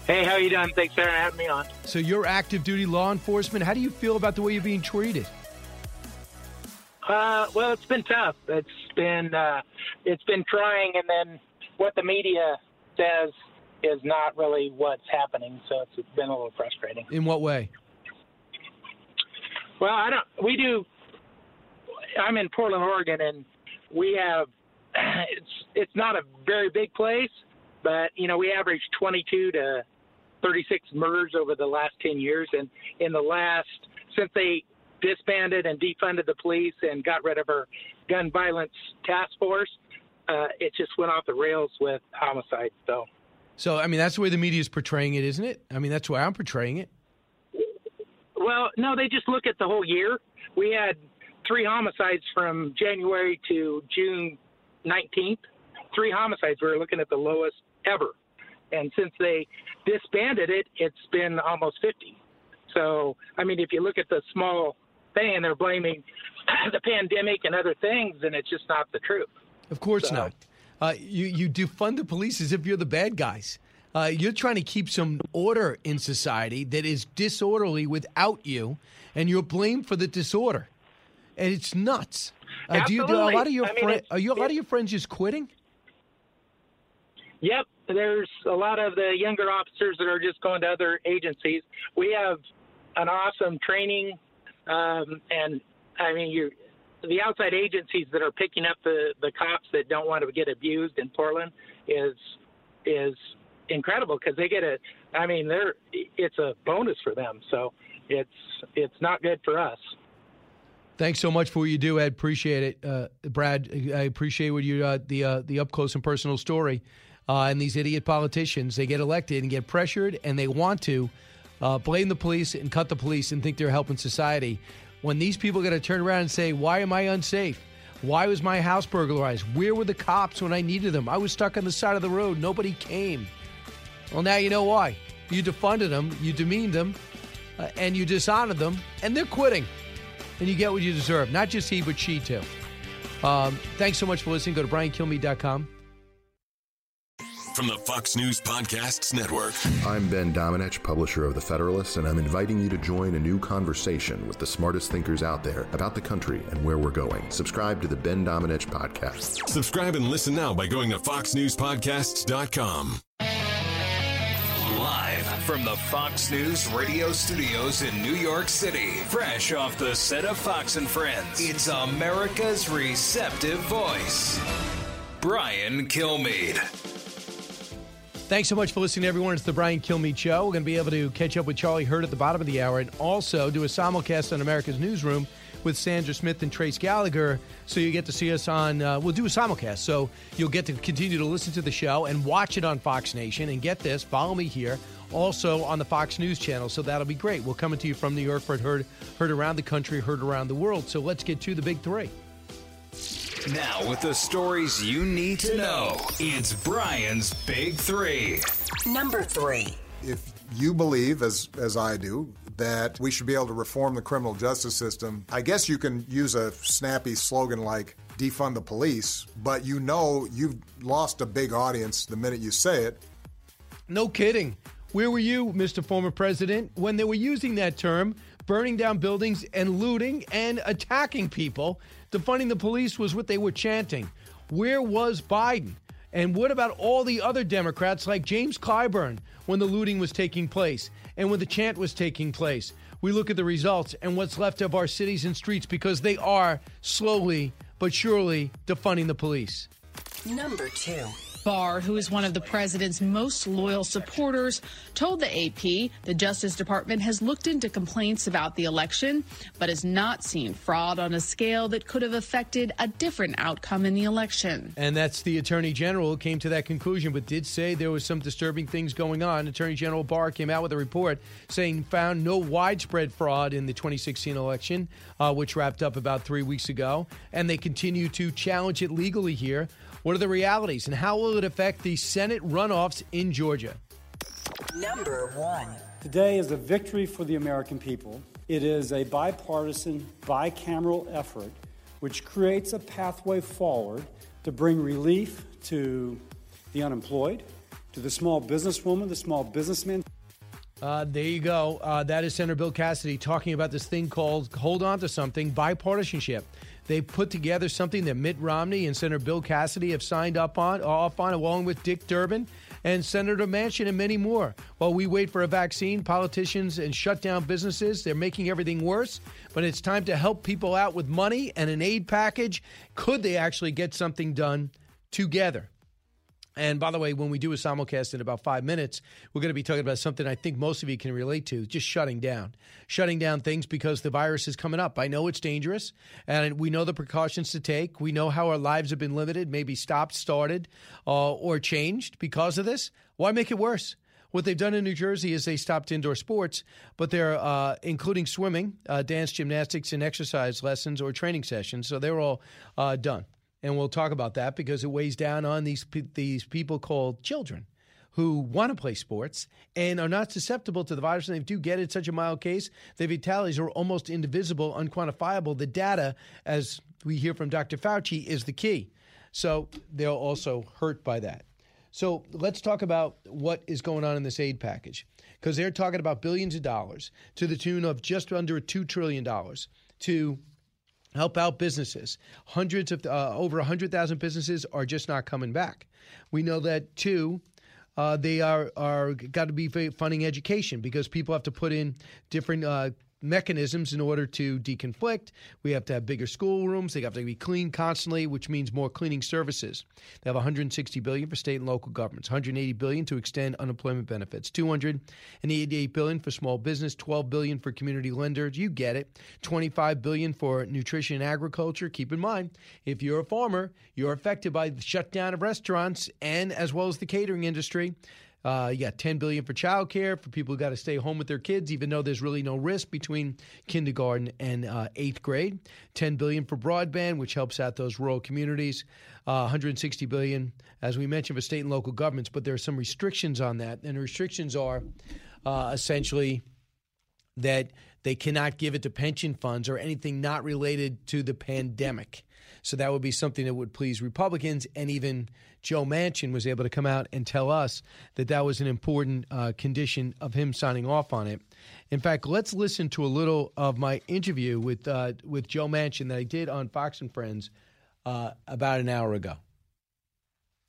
Hey, how you doing? Thanks for having me on. So you're active duty law enforcement. How do you feel about the way you're being treated? Uh, well, it's been tough. It's been uh, it's been trying, and then what the media says is not really what's happening. So it's been a little frustrating. In what way? Well, I don't. We do. I'm in Portland, Oregon, and we have. It's it's not a very big place, but you know we average 22 to 36 murders over the last 10 years, and in the last since they disbanded and defunded the police and got rid of our gun violence task force, uh, it just went off the rails with homicides. So. So I mean that's the way the media is portraying it, isn't it? I mean that's why I'm portraying it. Well, no, they just look at the whole year. We had three homicides from January to June 19th. Three homicides. We are looking at the lowest ever. And since they disbanded it, it's been almost 50. So, I mean, if you look at the small thing they're blaming the pandemic and other things, and it's just not the truth. Of course so. not. Uh, you you defund the police as if you're the bad guys. Uh, you're trying to keep some order in society that is disorderly without you, and you're blamed for the disorder. And it's nuts. Uh, do you do a lot of your I mean, fri- are you a lot of your friends just quitting? Yep, there's a lot of the younger officers that are just going to other agencies. We have an awesome training, um, and I mean, you the outside agencies that are picking up the the cops that don't want to get abused in Portland is is incredible because they get a. I mean, they're it's a bonus for them. So it's it's not good for us. Thanks so much for what you do, Ed. Appreciate it, uh, Brad. I appreciate what you uh, the uh, the up close and personal story. Uh, and these idiot politicians, they get elected and get pressured, and they want to uh, blame the police and cut the police and think they're helping society. When these people got to turn around and say, "Why am I unsafe? Why was my house burglarized? Where were the cops when I needed them? I was stuck on the side of the road. Nobody came." Well, now you know why. You defunded them, you demeaned them, uh, and you dishonored them, and they're quitting and you get what you deserve. Not just he, but she too. Um, thanks so much for listening. Go to briankilme.com. From the Fox News Podcasts Network. I'm Ben Domenech, publisher of The Federalist, and I'm inviting you to join a new conversation with the smartest thinkers out there about the country and where we're going. Subscribe to the Ben Domenech Podcast. Subscribe and listen now by going to foxnewspodcasts.com. Live from the Fox News radio studios in New York City, fresh off the set of Fox and Friends, it's America's receptive voice, Brian Kilmeade. Thanks so much for listening, everyone. It's the Brian Kilmeade Show. We're going to be able to catch up with Charlie Hurt at the bottom of the hour and also do a simulcast on America's Newsroom with Sandra Smith and Trace Gallagher. So you get to see us on, uh, we'll do a simulcast. So you'll get to continue to listen to the show and watch it on Fox Nation. And get this, follow me here, also on the Fox News channel. So that'll be great. We're coming to you from New York, but heard, heard around the country, heard around the world. So let's get to the big three. Now, with the stories you need to know, it's Brian's Big Three. Number three. If you believe, as as I do, that we should be able to reform the criminal justice system, I guess you can use a snappy slogan like defund the police, but you know you've lost a big audience the minute you say it. No kidding. Where were you, Mr. Former President, when they were using that term, burning down buildings and looting and attacking people? Defunding the police was what they were chanting. Where was Biden? And what about all the other Democrats like James Clyburn when the looting was taking place and when the chant was taking place? We look at the results and what's left of our cities and streets because they are slowly but surely defunding the police. Number two. Barr, who is one of the president's most loyal supporters, told the AP the Justice Department has looked into complaints about the election, but has not seen fraud on a scale that could have affected a different outcome in the election. And that's the Attorney General who came to that conclusion, but did say there was some disturbing things going on. Attorney General Barr came out with a report saying found no widespread fraud in the 2016 election, uh, which wrapped up about three weeks ago. And they continue to challenge it legally here. What are the realities, and how will it affect the Senate runoffs in Georgia? Number one. Today is a victory for the American people. It is a bipartisan, bicameral effort which creates a pathway forward to bring relief to the unemployed, to the small businesswoman, the small businessman. Uh, there you go. Uh, that is Senator Bill Cassidy talking about this thing called Hold On to Something bipartisanship. They put together something that Mitt Romney and Senator Bill Cassidy have signed up on, off on, along with Dick Durbin and Senator Manchin and many more. While we wait for a vaccine, politicians and shut down businesses, they're making everything worse. But it's time to help people out with money and an aid package. Could they actually get something done together? And by the way, when we do a simulcast in about five minutes, we're going to be talking about something I think most of you can relate to just shutting down. Shutting down things because the virus is coming up. I know it's dangerous, and we know the precautions to take. We know how our lives have been limited, maybe stopped, started, uh, or changed because of this. Why make it worse? What they've done in New Jersey is they stopped indoor sports, but they're uh, including swimming, uh, dance, gymnastics, and exercise lessons or training sessions. So they're all uh, done and we'll talk about that because it weighs down on these these people called children who want to play sports and are not susceptible to the virus and they do get it such a mild case the fatalities are almost indivisible unquantifiable. The data as we hear from dr fauci is the key. So they're also hurt by that. So let's talk about what is going on in this aid package because they're talking about billions of dollars to the tune of just under $2 trillion to help out businesses. Hundreds of, uh, over 100,000 businesses are just not coming back. We know that, too. Uh, they are are got to be funding education because people have to put in different uh, mechanisms in order to deconflict. We have to have bigger schoolrooms. They have to be cleaned constantly, which means more cleaning services. They have 160 billion for state and local governments, 180 billion to extend unemployment benefits, 288 billion for small business, 12 billion for community lenders. You get it. 25 billion for nutrition and agriculture. Keep in mind, if you're a farmer, you're affected by the shutdown of restaurants and as well as the catering industry. Uh, you got 10 billion for childcare for people who got to stay home with their kids, even though there's really no risk between kindergarten and uh, eighth grade. 10 billion for broadband, which helps out those rural communities. Uh, 160 billion, as we mentioned, for state and local governments. But there are some restrictions on that, and the restrictions are uh, essentially that they cannot give it to pension funds or anything not related to the pandemic. So that would be something that would please Republicans. And even Joe Manchin was able to come out and tell us that that was an important uh, condition of him signing off on it. In fact, let's listen to a little of my interview with uh, with Joe Manchin that I did on Fox and Friends uh, about an hour ago.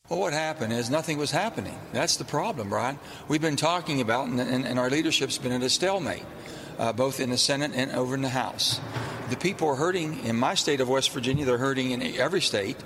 Well, what happened is nothing was happening. That's the problem, Brian. We've been talking about, and, and, and our leadership's been at a stalemate uh, both in the Senate and over in the House. The people are hurting in my state of West Virginia. They're hurting in every state.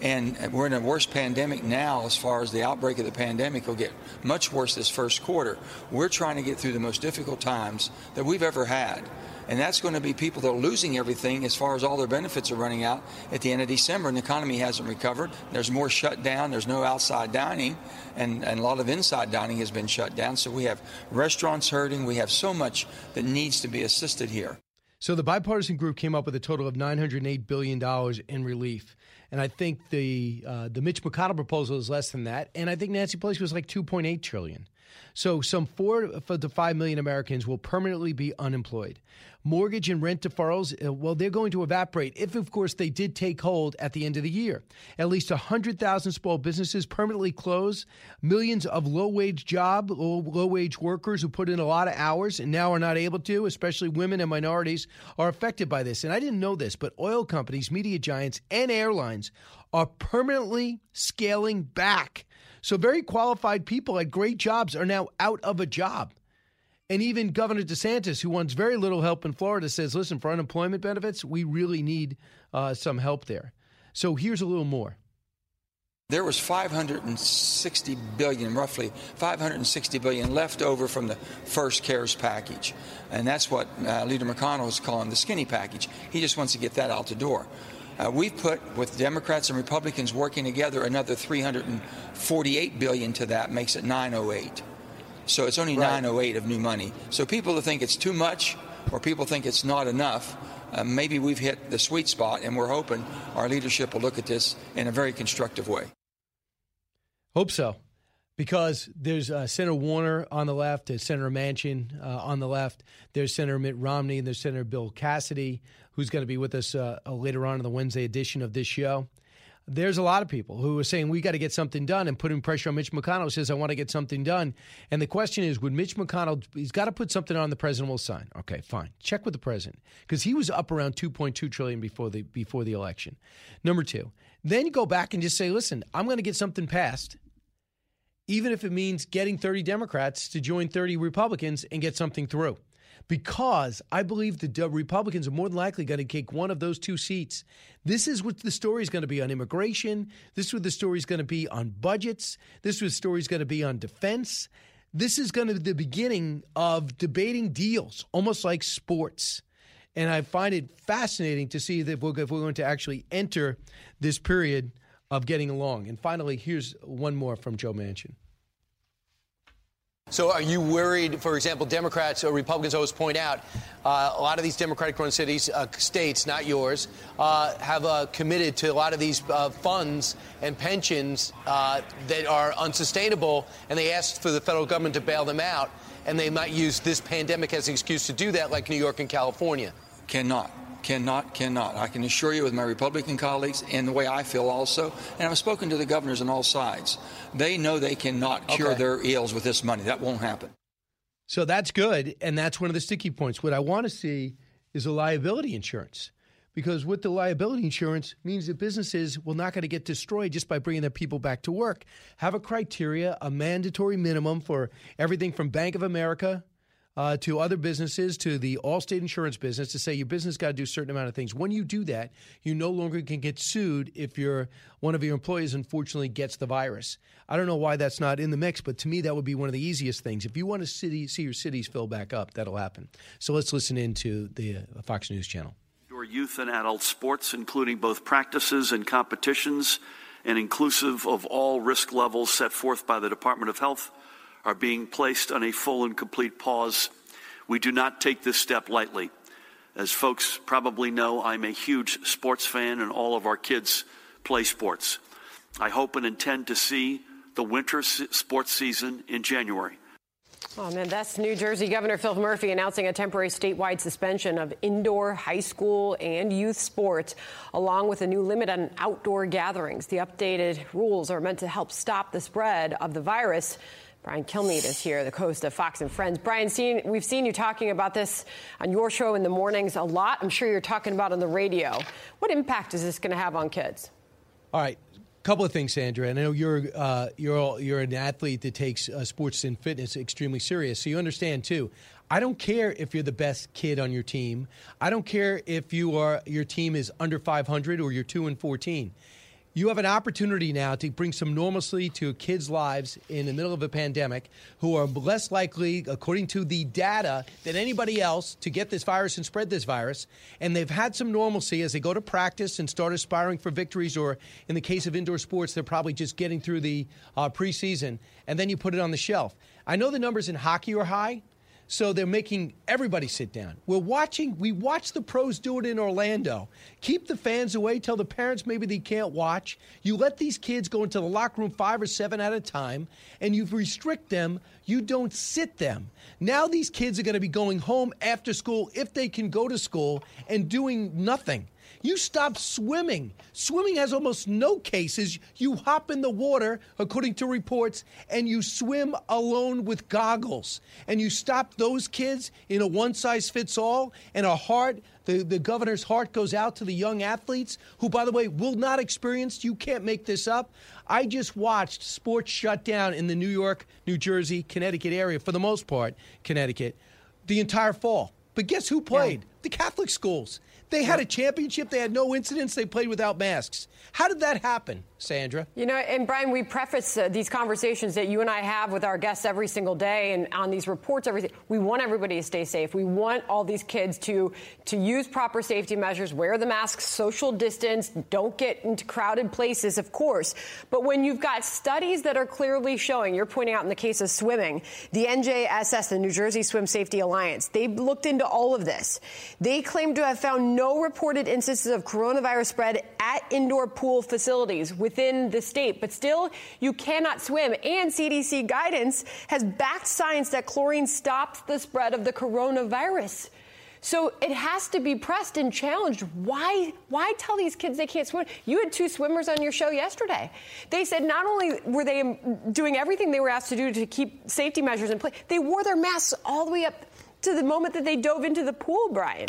And we're in a worse pandemic now as far as the outbreak of the pandemic will get much worse this first quarter. We're trying to get through the most difficult times that we've ever had. And that's going to be people that are losing everything as far as all their benefits are running out at the end of December and the economy hasn't recovered. There's more shut down. There's no outside dining and, and a lot of inside dining has been shut down. So we have restaurants hurting. We have so much that needs to be assisted here. So the bipartisan group came up with a total of $908 billion in relief. And I think the uh, the Mitch McConnell proposal is less than that. And I think Nancy Pelosi was like 2.8 trillion. So some four to five million Americans will permanently be unemployed. Mortgage and rent deferrals, uh, well, they're going to evaporate if, of course, they did take hold at the end of the year. At least 100,000 small businesses permanently close. Millions of low wage job, low wage workers who put in a lot of hours and now are not able to, especially women and minorities, are affected by this. And I didn't know this, but oil companies, media giants, and airlines are permanently scaling back. So very qualified people at great jobs are now out of a job. And even Governor DeSantis, who wants very little help in Florida, says, listen, for unemployment benefits, we really need uh, some help there. So here's a little more. There was 560 billion, roughly 560 billion left over from the first CARES package. And that's what uh, Leader McConnell is calling the skinny package. He just wants to get that out the door. Uh, we've put, with Democrats and Republicans working together, another 348 billion to that, makes it 908. So it's only right. 908 of new money. So people think it's too much or people think it's not enough, uh, maybe we've hit the sweet spot, and we're hoping our leadership will look at this in a very constructive way. Hope so. Because there's uh, Senator Warner on the left, there's Senator Manchin uh, on the left, there's Senator Mitt Romney, and there's Senator Bill Cassidy, who's going to be with us uh, later on in the Wednesday edition of this show there's a lot of people who are saying we got to get something done and putting pressure on Mitch McConnell. Says I want to get something done, and the question is, would Mitch McConnell? He's got to put something on the president will sign. Okay, fine. Check with the president because he was up around 2.2 trillion before the before the election. Number two, then go back and just say, listen, I'm going to get something passed, even if it means getting 30 Democrats to join 30 Republicans and get something through because I believe the Republicans are more than likely going to take one of those two seats. This is what the story is going to be on immigration. This is what the story is going to be on budgets. This is what the story is going to be on defense. This is going to be the beginning of debating deals, almost like sports. And I find it fascinating to see that if we're, if we're going to actually enter this period of getting along. And finally, here's one more from Joe Manchin. So, are you worried? For example, Democrats or Republicans always point out uh, a lot of these Democratic-run cities, uh, states, not yours, uh, have uh, committed to a lot of these uh, funds and pensions uh, that are unsustainable, and they asked for the federal government to bail them out, and they might use this pandemic as an excuse to do that, like New York and California. Cannot. Cannot, cannot. I can assure you with my Republican colleagues and the way I feel also, and I've spoken to the governors on all sides, they know they cannot cure Okay. their ills with this money. That won't happen. So that's good, and that's one of the sticky points. What I want to see is a liability insurance, because with the liability insurance means that businesses will not going to get destroyed just by bringing their people back to work. Have a criteria, a mandatory minimum for everything from Bank of America uh, to other businesses to the Allstate insurance business to say your business got to do a certain amount of things. When you do that, you no longer can get sued if your one of your employees unfortunately gets the virus. I don't know why that's not in the mix, but to me that would be one of the easiest things. If you want to city, see your cities fill back up, that'll happen. So let's listen into the uh, Fox News channel. Your youth and adult sports, including both practices and competitions, and inclusive of all risk levels set forth by the Department of Health, are being placed on a full and complete pause. We do not take this step lightly. As folks probably know, I'm a huge sports fan, and all of our kids play sports. I hope and intend to see the winter sports season in January. Oh man, that's New Jersey Governor Phil Murphy announcing a temporary statewide suspension of indoor, high school, and youth sports, along with a new limit on outdoor gatherings. The updated rules are meant to help stop the spread of the virus. Brian Kilmeade is here, the host of Fox and Friends. Brian, seen, we've seen you talking about this on your show in the mornings a lot. I'm sure you're talking about on the radio. What impact is this going to have on kids? All right, a couple of things, Sandra. And I know you're uh, you're all, you're an athlete that takes uh, sports and fitness extremely serious, so you understand too. I don't care if you're the best kid on your team. I don't care if you are your team is under 500 or you're two and 14. You have an opportunity now to bring some normalcy to kids' lives in the middle of a pandemic who are less likely, according to the data, than anybody else to get this virus and spread this virus. And they've had some normalcy as they go to practice and start aspiring for victories, or in the case of indoor sports, they're probably just getting through the uh, preseason. And then you put it on the shelf. I know the numbers in hockey are high. So they're making everybody sit down. We're watching, we watch the pros do it in Orlando. Keep the fans away, tell the parents maybe they can't watch. You let these kids go into the locker room five or seven at a time, and you restrict them. You don't sit them. Now these kids are going to be going home after school, if they can go to school, and doing nothing. You stop swimming. Swimming has almost no cases. You hop in the water, according to reports, and you swim alone with goggles. And you stop those kids in a one size fits all, and a heart, the, the governor's heart goes out to the young athletes who, by the way, will not experience, you can't make this up. I just watched sports shut down in the New York, New Jersey, Connecticut area, for the most part, Connecticut, the entire fall. But guess who played? The Catholic schools. They had a championship. They had no incidents. They played without masks. How did that happen, Sandra? You know, and Brian, we preface uh, these conversations that you and I have with our guests every single day, and on these reports, everything. We want everybody to stay safe. We want all these kids to to use proper safety measures, wear the masks, social distance, don't get into crowded places, of course. But when you've got studies that are clearly showing, you're pointing out in the case of swimming, the NJSS, the New Jersey Swim Safety Alliance, they looked into all of this. They claim to have found no reported instances of coronavirus spread at indoor pool facilities within the state, but still, you cannot swim. And CDC guidance has backed science that chlorine stops the spread of the coronavirus. So it has to be pressed and challenged. Why, why tell these kids they can't swim? You had two swimmers on your show yesterday. They said not only were they doing everything they were asked to do to keep safety measures in place, they wore their masks all the way up to the moment that they dove into the pool, Brian.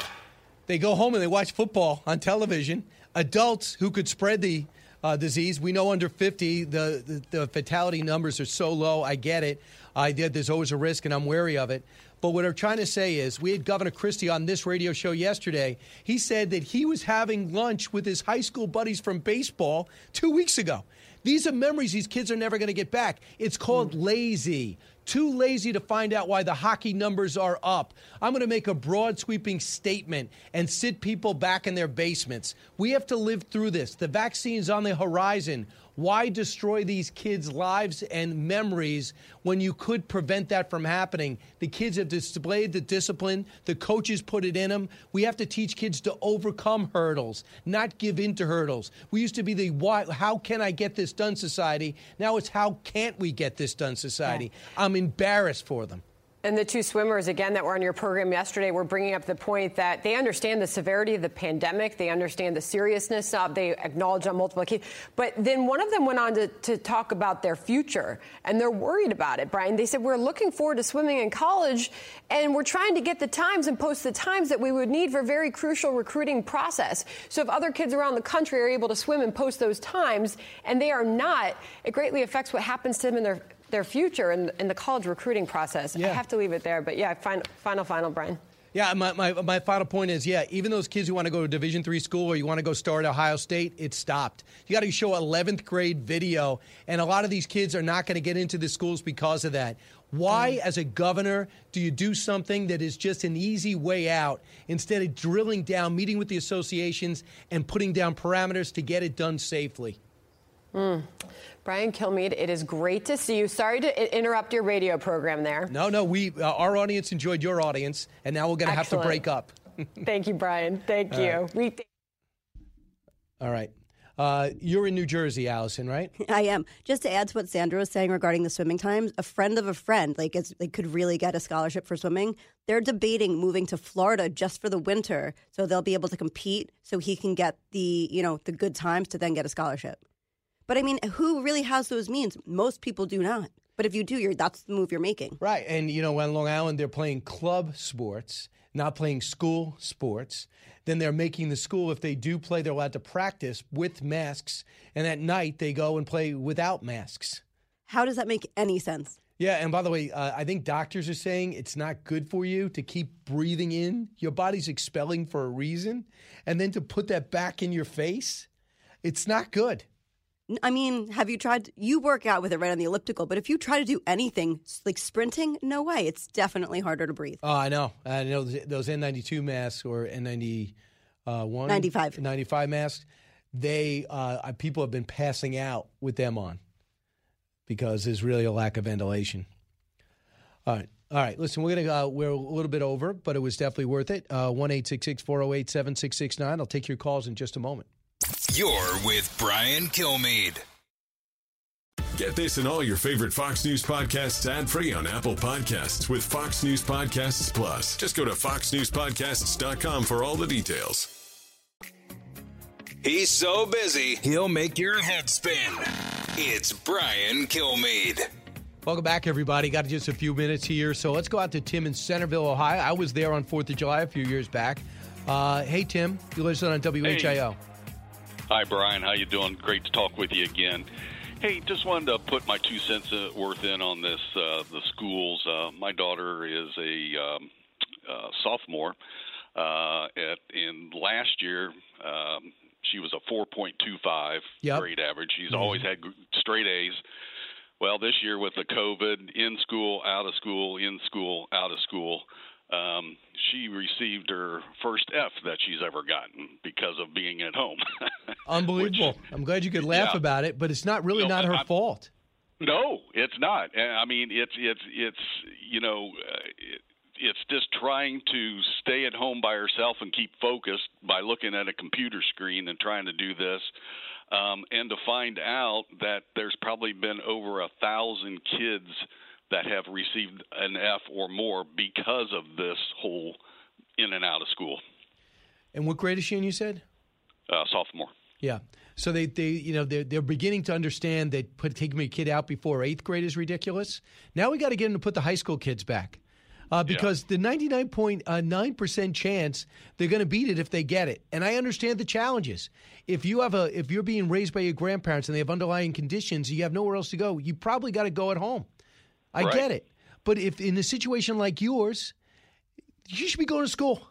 They go home and they watch football on television. Adults who could spread the uh, disease, we know under 50, the, the, the fatality numbers are so low. I get it. I did. There's always a risk, and I'm wary of it. But what I'm trying to say is, we had Governor Christie on this radio show yesterday. He said that he was having lunch with his high school buddies from baseball two weeks ago. These are memories these kids are never going to get back. It's called lazy. Too lazy to find out why the hockey numbers are up. I'm going to make a broad sweeping statement and sit people back in their basements. We have to live through this. The vaccine's on the horizon. Why destroy these kids' lives and memories when you could prevent that from happening? The kids have displayed the discipline, the coaches put it in them. We have to teach kids to overcome hurdles, not give in to hurdles. We used to be the why, how can I get this done society. Now it's how can't we get this done society. I'm embarrassed for them. And the two swimmers, again, that were on your program yesterday, were bringing up the point that they understand the severity of the pandemic. They understand the seriousness of They acknowledge on multiple occasions. But then one of them went on to, to talk about their future, and they're worried about it, Brian. They said, We're looking forward to swimming in college, and we're trying to get the times and post the times that we would need for a very crucial recruiting process. So if other kids around the country are able to swim and post those times, and they are not, it greatly affects what happens to them in their their future in, in the college recruiting process. I have to leave it there. But yeah, final, final, final, Brian. Yeah, my, my, my final point is, yeah, even those kids who want to go to Division three school or you want to go start at Ohio State, it stopped. You got to show 11th grade video, and a lot of these kids are not going to get into the schools because of that. Why, as a governor, do you do something that is just an easy way out instead of drilling down, meeting with the associations, and putting down parameters to get it done safely? Mm. Brian Kilmeade, it is great to see you. Sorry to interrupt your radio program there. No, no, we uh, our audience enjoyed your audience, and now we're going to have to break up. Thank you, Brian. Thank All you. right. We th- All right. Uh, you're in New Jersey, Allison, right? I am. Just to add to what Sandra was saying regarding the swimming times, a friend of a friend, like, is, like could really get a scholarship for swimming. They're debating moving to Florida just for the winter, so they'll be able to compete, so he can get the you know the good times to then get a scholarship. But I mean, who really has those means? Most people do not. But if you do, you're that's the move you're making. Right. And, you know, on Long Island, they're playing club sports, not playing school sports. Then they're making the school, if they do play, they're allowed to practice with masks. And at night, they go and play without masks. How does that make any sense? Yeah, and by the way, uh, I think doctors are saying it's not good for you to keep breathing in. Your body's expelling for a reason. And then to put that back in your face, it's not good. I mean, have you tried? You work out with it right on the elliptical, but if you try to do anything like sprinting, no way. It's definitely harder to breathe. Oh, I know. I know those N92 masks or N91, 95. 95 masks. They uh, people have been passing out with them on because there's really a lack of ventilation. All right. All right, listen, we're gonna uh, we're a little bit over, but it was definitely worth it. Uh, One eight six six four zero eight seven six six nine. I'll take your calls in just a moment. You're with Brian Kilmeade. Get this and all your favorite Fox News podcasts ad free on Apple Podcasts with Fox News Podcasts Plus. Just go to foxnewspodcasts.com for all the details. He's so busy, he'll make your head spin. It's Brian Kilmeade. Welcome back, everybody. Got just a few minutes here, so let's go out to Tim in Centerville, Ohio. I was there on Fourth of July a few years back. Uh, hey, Tim, you listen on WHIO. Hi, Brian. How you doing? Great to talk with you again. Hey, just wanted to put my two cents uh, worth in on this. Uh, the schools. Uh, my daughter is a um, uh, sophomore. Uh, at in last year, um, she was a 4.25 Yep. grade average. She's always had straight A's. Well, this year with the COVID, in school, out of school, in school, out of school, um, she received her first F that she's ever gotten because of being at home. Unbelievable. I'm glad you could laugh Yeah. about it, but it's not really No, not her I'm- fault. No, it's not. Uh, I mean, it's it's it's you know, uh, it, it's just trying to stay at home by herself and keep focused by looking at a computer screen and trying to do this. Um, and to find out that there's probably been over a thousand kids that have received an F or more because of this whole in and out of school. And what grade is she in, you said? Uh, sophomore. Yeah. So they, they you know, they're, they're beginning to understand that put, taking a kid out before eighth grade is ridiculous. Now we got to get them to put the high school kids back. Uh, because the 99.9% chance they're going to beat it if they get it. And I understand the challenges. If you have a if you're being raised by your grandparents and they have underlying conditions, you have nowhere else to go. You probably got to go at home. I Right. get it. But if in a situation like yours, you should be going to school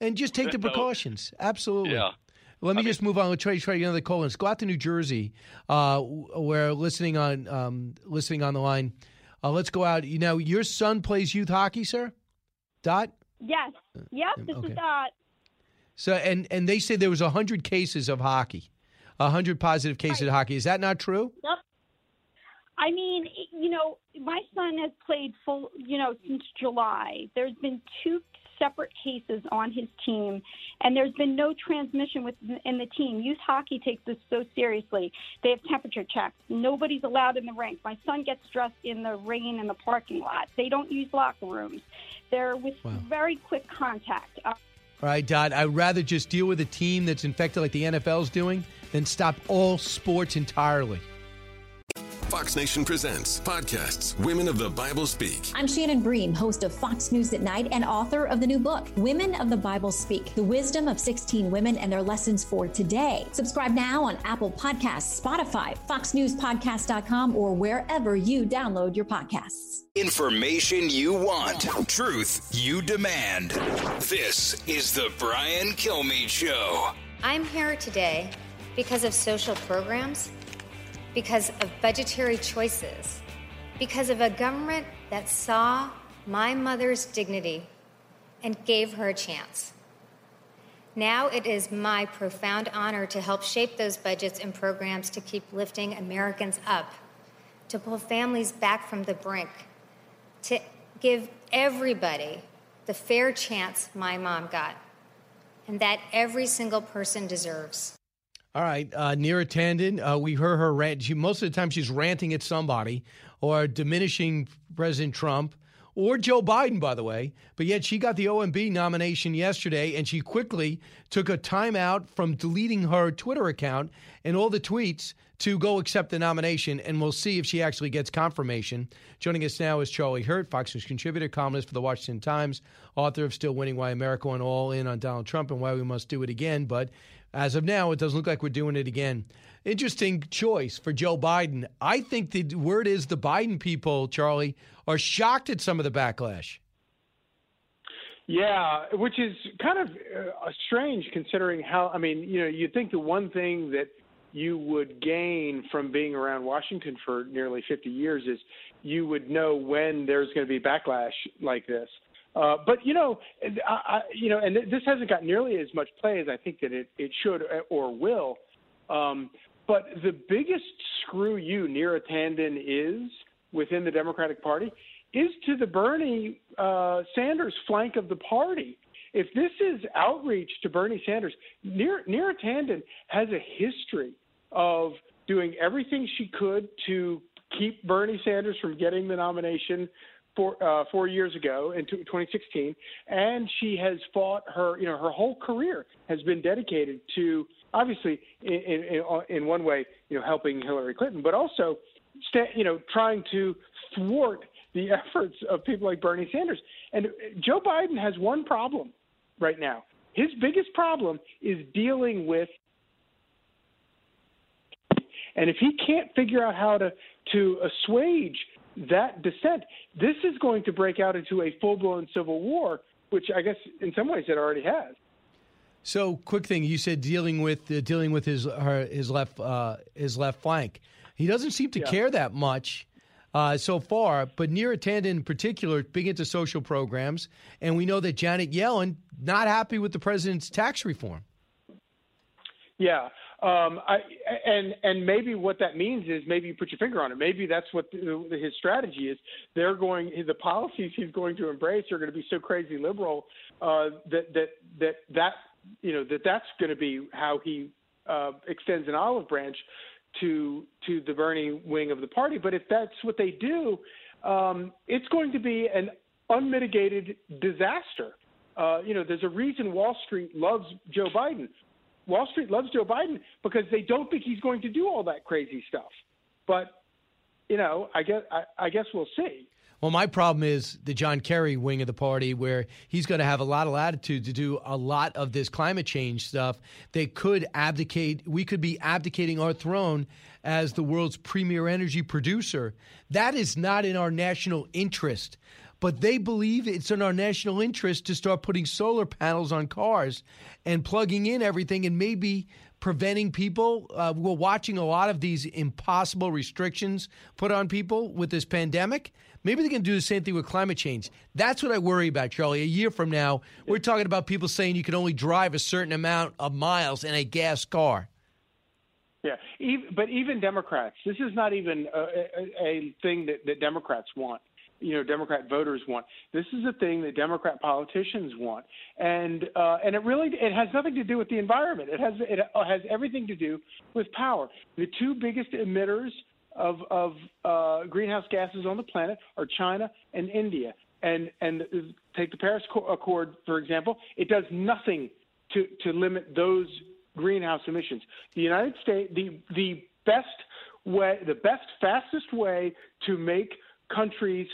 and just take the precautions. Absolutely. Yeah. Let me just move on. Let's try, try another call. Let's go out to New Jersey. Uh, where listening on um, listening on the line. Uh, let's go out. You know, your son plays youth hockey, sir. Dot. Yes. Yep. This okay. is Dot. So and and they say there was hundred cases of hockey, hundred positive cases of hockey. Is that not true? Yep. I mean, you know, my son has played full, you know, since July. There's been two separate cases on his team, and there's been no transmission within the team. Youth hockey takes this so seriously. They have temperature checks. Nobody's allowed in the rink. My son gets dressed in the rain in the parking lot. They don't use locker rooms. They're with Wow. very quick contact. Uh, All right, Dot, I'd rather just deal with a team that's infected like the NFL's doing than stop all sports entirely. Fox Nation presents podcasts Women of the Bible Speak. I'm Shannon Bream, host of Fox News at Night and author of the new book, Women of the Bible Speak The Wisdom of 16 Women and Their Lessons for Today. Subscribe now on Apple Podcasts, Spotify, FoxNewsPodcast.com, or wherever you download your podcasts. Information you want, truth you demand. This is the Brian Kilmeade Show. I'm here today because of social programs, because of budgetary choices, because of a government that saw my mother's dignity and gave her a chance. Now it is my profound honor to help shape those budgets and programs to keep lifting Americans up, to pull families back from the brink, to give everybody the fair chance my mom got, and that every single person deserves. All right, uh, Neera uh, we heard her rant. She, most of the time, she's ranting at somebody or diminishing President Trump or Joe Biden, by the way. But yet, she got the OMB nomination yesterday, and she quickly took a timeout from deleting her Twitter account and all the tweets to go accept the nomination. And we'll see if she actually gets confirmation. Joining us now is Charlie Hurt, Fox News contributor, columnist for the Washington Times, author of Still Winning Why America Went All In on Donald Trump and Why We Must Do It Again. But as of now, it doesn't look like we're doing it again. Interesting choice for Joe Biden. I think the word is the Biden people, Charlie, are shocked at some of the backlash. Yeah, which is kind of uh, strange considering how, I mean, you know, you'd think the one thing that you would gain from being around Washington for nearly 50 years is you would know when there's going to be backlash like this. Uh, but you know, I, I, you know, and this hasn't got nearly as much play as I think that it, it should or will. Um, but the biggest screw you Neera Tanden is within the Democratic Party is to the Bernie uh, Sanders flank of the party. If this is outreach to Bernie Sanders, Neera Tanden has a history of doing everything she could to keep Bernie Sanders from getting the nomination four uh, four years ago in 2016, and she has fought her you know her whole career has been dedicated to obviously in in, in one way you know helping Hillary Clinton, but also sta- you know trying to thwart the efforts of people like Bernie Sanders. And Joe Biden has one problem right now. His biggest problem is dealing with and if he can't figure out how to to assuage that dissent, this is going to break out into a full blown civil war, which I guess in some ways it already has. So, quick thing you said dealing with uh, dealing with his her, his left uh, his left flank. He doesn't seem to Yeah. care that much uh, so far, but Neera Tanden in particular, big into social programs, and we know that Janet Yellen not happy with the president's tax reform. Yeah. Um, I, and and maybe what that means is maybe you put your finger on it. Maybe that's what the, his strategy is. They're going the policies he's going to embrace are going to be so crazy liberal uh, that that that that you know that that's going to be how he uh, extends an olive branch to to the Bernie wing of the party. But if that's what they do, um, it's going to be an unmitigated disaster. Uh, you know, there's a reason Wall Street loves Joe Biden. Wall Street loves Joe Biden because they don't think he's going to do all that crazy stuff. But you know, I guess I, I guess we'll see. Well, my problem is the John Kerry wing of the party, where he's going to have a lot of latitude to do a lot of this climate change stuff. They could abdicate, we could be abdicating our throne as the world's premier energy producer. That is not in our national interest. But they believe it's in our national interest to start putting solar panels on cars and plugging in everything and maybe preventing people. Uh, we're watching a lot of these impossible restrictions put on people with this pandemic. Maybe they can do the same thing with climate change. That's what I worry about, Charlie. A year from now, we're talking about people saying you can only drive a certain amount of miles in a gas car. Yeah, but even Democrats, this is not even a, a, a thing that, that Democrats want. You know Democrat voters want. This is a thing that Democrat politicians want, and uh, and it really it has nothing to do with the environment. It has it has everything to do with power. The two biggest emitters of of uh, greenhouse gases on the planet are China and India. And and take the Paris Accord for example. It does nothing to to limit those greenhouse emissions. The United States the the best way the best fastest way to make countries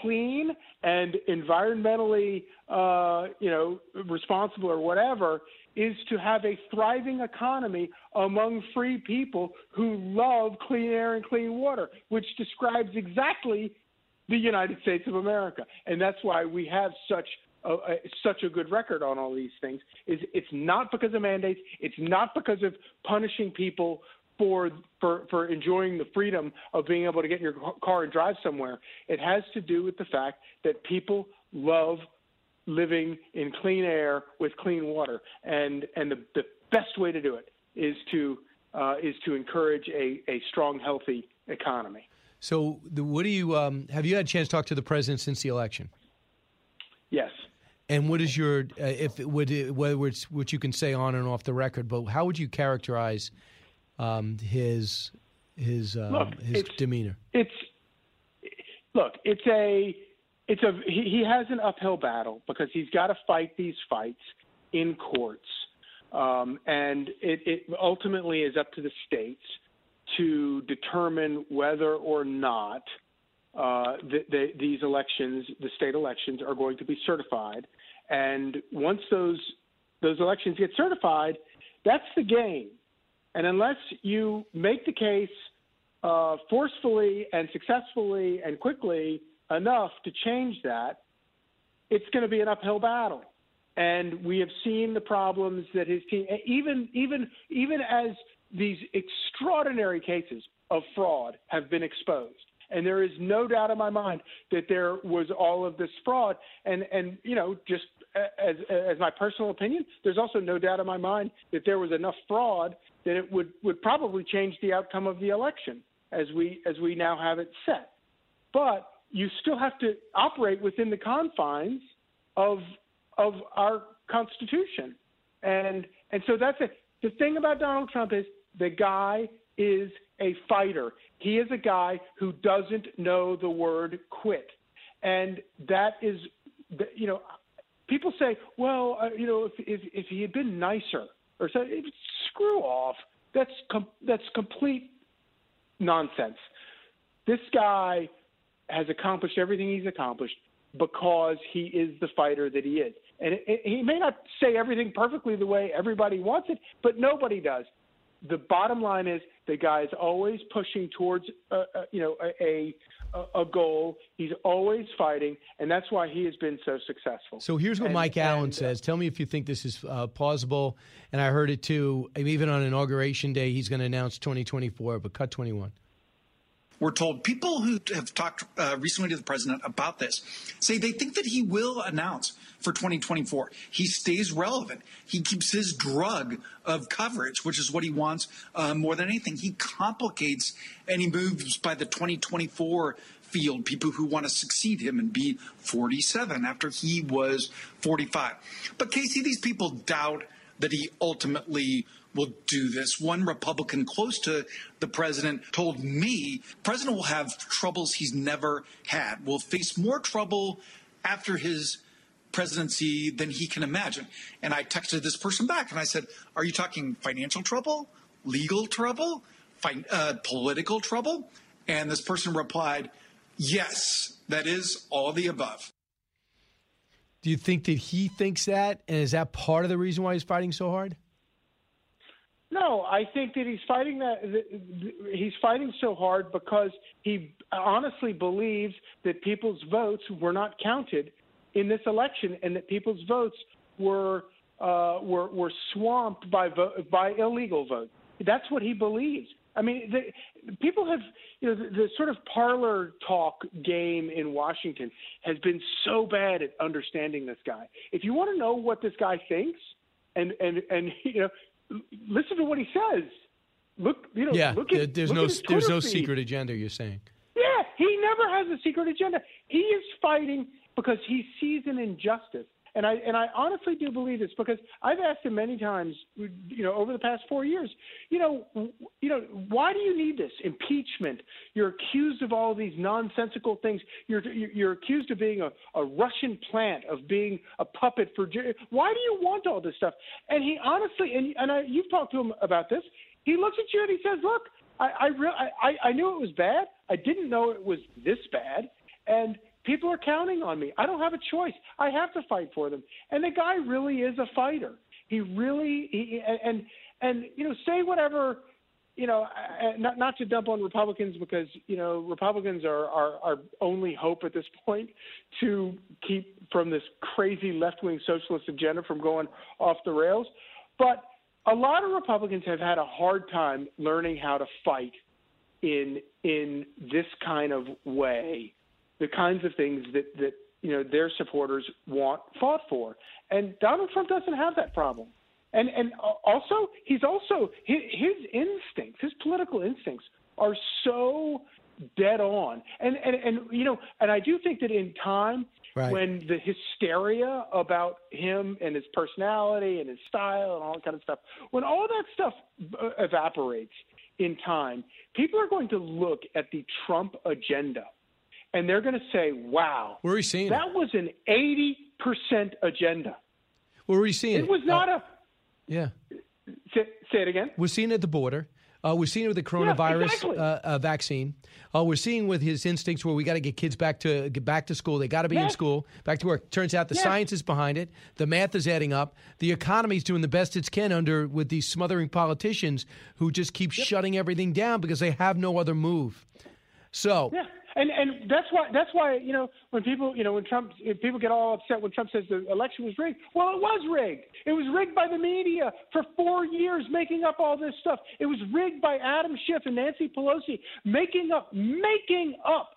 clean and environmentally, uh, you know, responsible or whatever, is to have a thriving economy among free people who love clean air and clean water, which describes exactly the United States of America, and that's why we have such. A, such a good record on all these things is it's not because of mandates it's not because of punishing people for for for enjoying the freedom of being able to get in your car and drive somewhere. It has to do with the fact that people love living in clean air with clean water, and and the, the best way to do it is to uh, is to encourage a, a strong, healthy economy. So, the, what do you um, have? You had a chance to talk to the president since the election? Yes. And what is your uh, if would whether it's what you can say on and off the record, but how would you characterize um, his his um, look, his it's, demeanor? It's look, it's a it's a he, he has an uphill battle because he's got to fight these fights in courts, um, and it, it ultimately is up to the states to determine whether or not uh, the, the, these elections, the state elections, are going to be certified. And once those those elections get certified, that's the game. And unless you make the case uh, forcefully and successfully and quickly enough to change that, it's going to be an uphill battle. And we have seen the problems that his team, even even even as these extraordinary cases of fraud have been exposed. And there is no doubt in my mind that there was all of this fraud. And and you know, just as as my personal opinion, there's also no doubt in my mind that there was enough fraud that it would, would probably change the outcome of the election as we as we now have it set. But you still have to operate within the confines of of our Constitution, and and so that's it. The thing about Donald Trump is the guy is a fighter. He is a guy who doesn't know the word quit, and that is, you know, people say, well, uh, you know, if, if if he had been nicer or so, screw off. That's com- that's complete nonsense. This guy has accomplished everything he's accomplished because he is the fighter that he is. And it, it, he may not say everything perfectly the way everybody wants it, but nobody does. The bottom line is the guy is always pushing towards, uh, uh, you know, a, a a, goal. He's always fighting, and that's why he has been so successful. So here's what and, Mike Allen and, says. Tell me if you think this is uh, plausible. And I heard it too. Even on inauguration day, he's going to announce 2024. But cut 21. We're told people who have talked uh, recently to the president about this say they think that he will announce for 2024. He stays relevant. He keeps his drug of coverage, which is what he wants uh, more than anything. He complicates he moves by the 2024 field people who want to succeed him and be 47 after he was 45. But Casey, these people doubt that he ultimately will do this. One Republican close to the president told me president will have troubles he's never had, will face more trouble after his presidency than he can imagine. And I texted this person back and I said, Are you talking financial trouble, legal trouble, uh, political trouble? And this person replied, Yes, that is all the above. Do you think that he thinks that? And is that part of the reason why he's fighting so hard? No, I think that he's fighting that he's fighting so hard because he honestly believes that people's votes were not counted in this election and that people's votes were uh, were were swamped by vo- by illegal votes. That's what he believes. I mean, the, people have you know the, the sort of parlor talk game in Washington has been so bad at understanding this guy. If you want to know what this guy thinks, and and and you know listen to what he says. Look, you know, yeah, look at, there's look no there's no feed. secret agenda. You're saying. Yeah, he never has a secret agenda. He is fighting because he sees an injustice. And I and I honestly do believe this because I've asked him many times, you know, over the past four years, you know, you know, why do you need this impeachment? You're accused of all these nonsensical things. You're you're accused of being a, a Russian plant, of being a puppet for. Why do you want all this stuff? And he honestly, and and I, you've talked to him about this. He looks at you and he says, "Look, I I, re- I I knew it was bad. I didn't know it was this bad, and." People are counting on me. I don't have a choice. I have to fight for them. And the guy really is a fighter. He really he, and and you know say whatever you know uh, not not to dump on Republicans because you know Republicans are our our only hope at this point to keep from this crazy left wing socialist agenda from going off the rails. But a lot of Republicans have had a hard time learning how to fight in in this kind of way the kinds of things that that you know their supporters want fought for. And Donald Trump doesn't have that problem. And and also he's also his, his instincts, his political instincts are so dead on. And and and you know, and I do think that in time Right. when the hysteria about him and his personality and his style and all that kind of stuff, when all that stuff uh, evaporates in time, people are going to look at the Trump agenda and they're going to say, "Wow, Where are you seeing that was an eighty percent agenda." Where are you seeing it? It was not a. Yeah. Say, say it again. We're seeing it at the border. Uh, we're seeing it with the coronavirus exactly. uh, uh, vaccine. Uh, we're seeing with his instincts where we got to get kids back to get back to school. They got to be in school, back to work. Turns out the Yes. science is behind it. The math is adding up. The economy's doing the best it can under with these smothering politicians who just keep shutting everything down because they have no other move. So Yeah, and and that's why that's why you know when people you know when Trump people get all upset when Trump says the election was rigged. Well, it was rigged. It was rigged by the media for four years, making up all this stuff. It was rigged by Adam Schiff and Nancy Pelosi, making up making up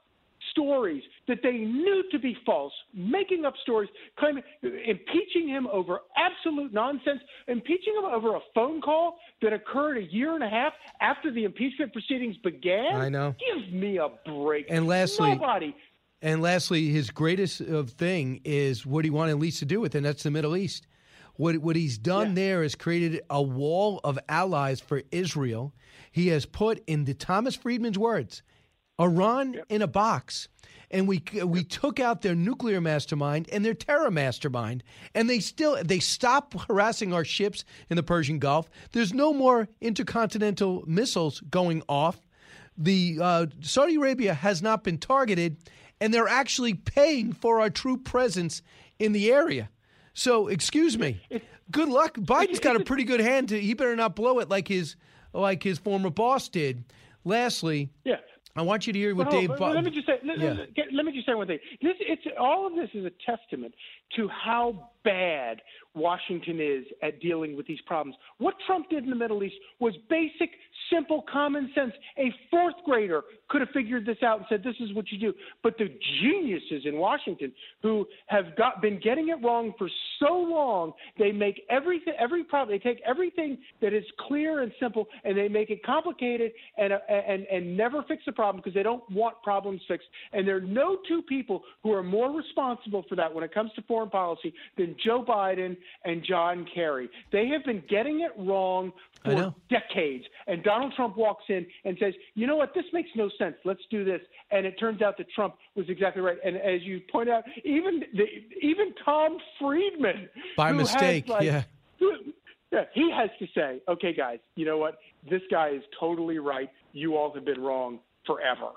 stories that they knew to be false, making up stories, claiming, impeaching him over absolute nonsense, impeaching him over a phone call that occurred a year and a half after the impeachment proceedings began. I know. Give me a break. And lastly- nobody. And lastly, his greatest uh, thing is what he wanted least to do with, and that's the Middle East. What what he's done there is created a wall of allies for Israel. He has put, in the Thomas Friedman's words, Iran in a box. And we we took out their nuclear mastermind and their terror mastermind, and they still they stop harassing our ships in the Persian Gulf. There's no more intercontinental missiles going off the uh, Saudi Arabia has not been targeted, and they're actually paying for our true presence in the area. So, excuse me. Good luck. Biden's got a pretty good hand. To, he better not blow it like his like his former boss did. Lastly, Yeah. I want you to hear what hold- Dave. but let me just say. Let, Yeah. let- let me just say one thing. This, it's all of this is a testament to how bad Washington is at dealing with these problems. What Trump did in the Middle East was basic, simple, common sense. A fourth grader could have figured this out and said, "This is what you do." But the geniuses in Washington who have got been getting it wrong for so long, they make everything, every problem. They take everything that is clear and simple, and they make it complicated and and and never fix the problem because they don't want problems fixed. And there are no two people who are more responsible for that when it comes to foreign policy than Joe Biden and John Kerry. They have been getting it wrong for decades. And Donald Trump walks in and says, "You know what? This makes no sense. Let's do this." And it turns out that Trump was exactly right. And as you point out, even the, even Tom Friedman, By mistake, like, yeah. yeah, he has to say, "Okay, guys, you know what? This guy is totally right. You all have been wrong forever."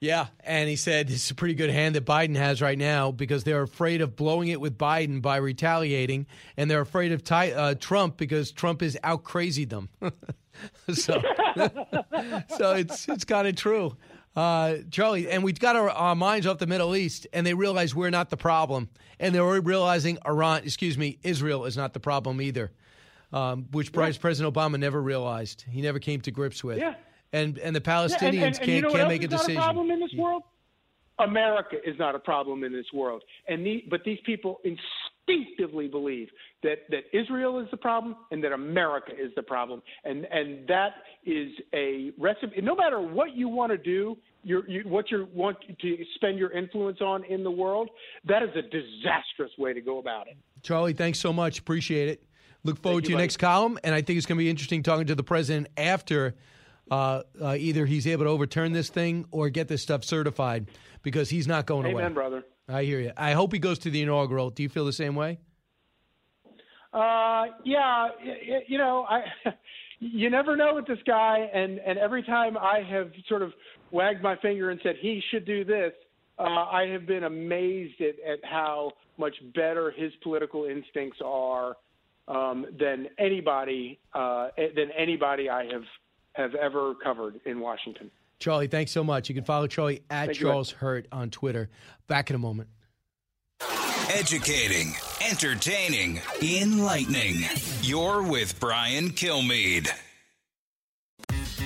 Yeah, and he said it's a pretty good hand that Biden has right now because they're afraid of blowing it with Biden by retaliating, and they're afraid of Ty, uh, Trump because Trump has out crazied them. so, so it's it's kind of true, uh, Charlie. And we've got our, our minds off the Middle East, and they realize we're not the problem, and they're realizing Iran, excuse me, Israel is not the problem either, um, which Vice President Obama never realized. He never came to grips with. Yeah. And and the Yeah, and- Palestinians and- and can't you know can't make a is not decision. problem in this world? America is not a problem in this world, and the, but these people instinctively believe that that Israel is the problem and that America is the problem, and and that is a recipe. No matter what you want to do, you what you want to spend your influence on in the world, that is a disastrous way to go about it. Charlie, thanks so much. Appreciate it. Look forward you, to your buddy. next column, and I think it's going to be interesting talking to the president after uh, uh, either he's able to overturn this thing or get this stuff certified because he's not going away. Amen, brother. I hear you. I hope he goes to the inaugural. Do you feel the same way? Uh, yeah, y- y- you know, I you never know with this guy, and and every time I have sort of wagged my finger and said he should do this, uh, I have been amazed at, at how much better his political instincts are um, than anybody uh, than anybody I have have ever covered in Washington. Charlie, thanks so much. You can follow Charlie at Thank you, Charles Hurt on Twitter. Back in a moment. Educating, entertaining, enlightening. You're with Brian Kilmeade.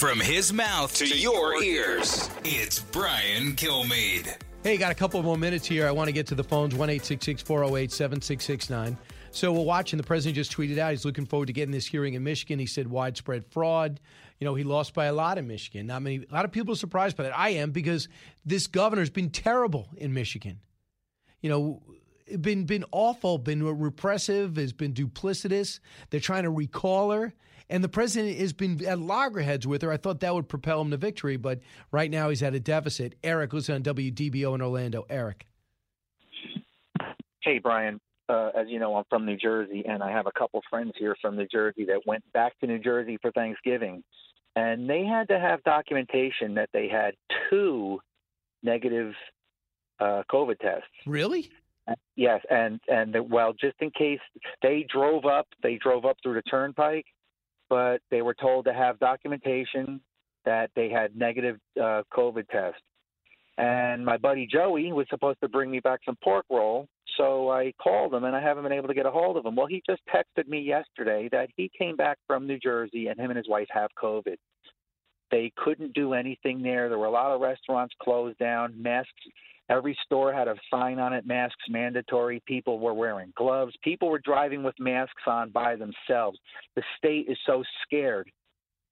From his mouth to, your ears, it's Brian Kilmeade. Hey, got a couple more minutes here. I want to get to the phones 1 408 7669. So we're watching. The president just tweeted out he's looking forward to getting this hearing in Michigan. He said widespread fraud. You know, he lost by a lot in Michigan. Not many, a lot of people are surprised by that. I am because this governor's been terrible in Michigan. You know, been been awful, been repressive, has been duplicitous. They're trying to recall her. And the president has been at loggerheads with her. I thought that would propel him to victory, but right now he's at a deficit. Eric, who's on WDBO in Orlando. Eric. Hey, Brian. Uh, as you know, I'm from New Jersey, and I have a couple friends here from New Jersey that went back to New Jersey for Thanksgiving, and they had to have documentation that they had two negative uh, COVID tests. Really? Yes, and and the, well, just in case they drove up, they drove up through the turnpike, but they were told to have documentation that they had negative uh, COVID tests. And my buddy Joey was supposed to bring me back some pork roll, so I called him and I haven't been able to get a hold of him. Well, he just texted me yesterday that he came back from New Jersey and him and his wife have COVID. They couldn't do anything there. There were a lot of restaurants closed down. Masks. Every store had a sign on it, masks mandatory. People were wearing gloves. People were driving with masks on by themselves. The state is so scared.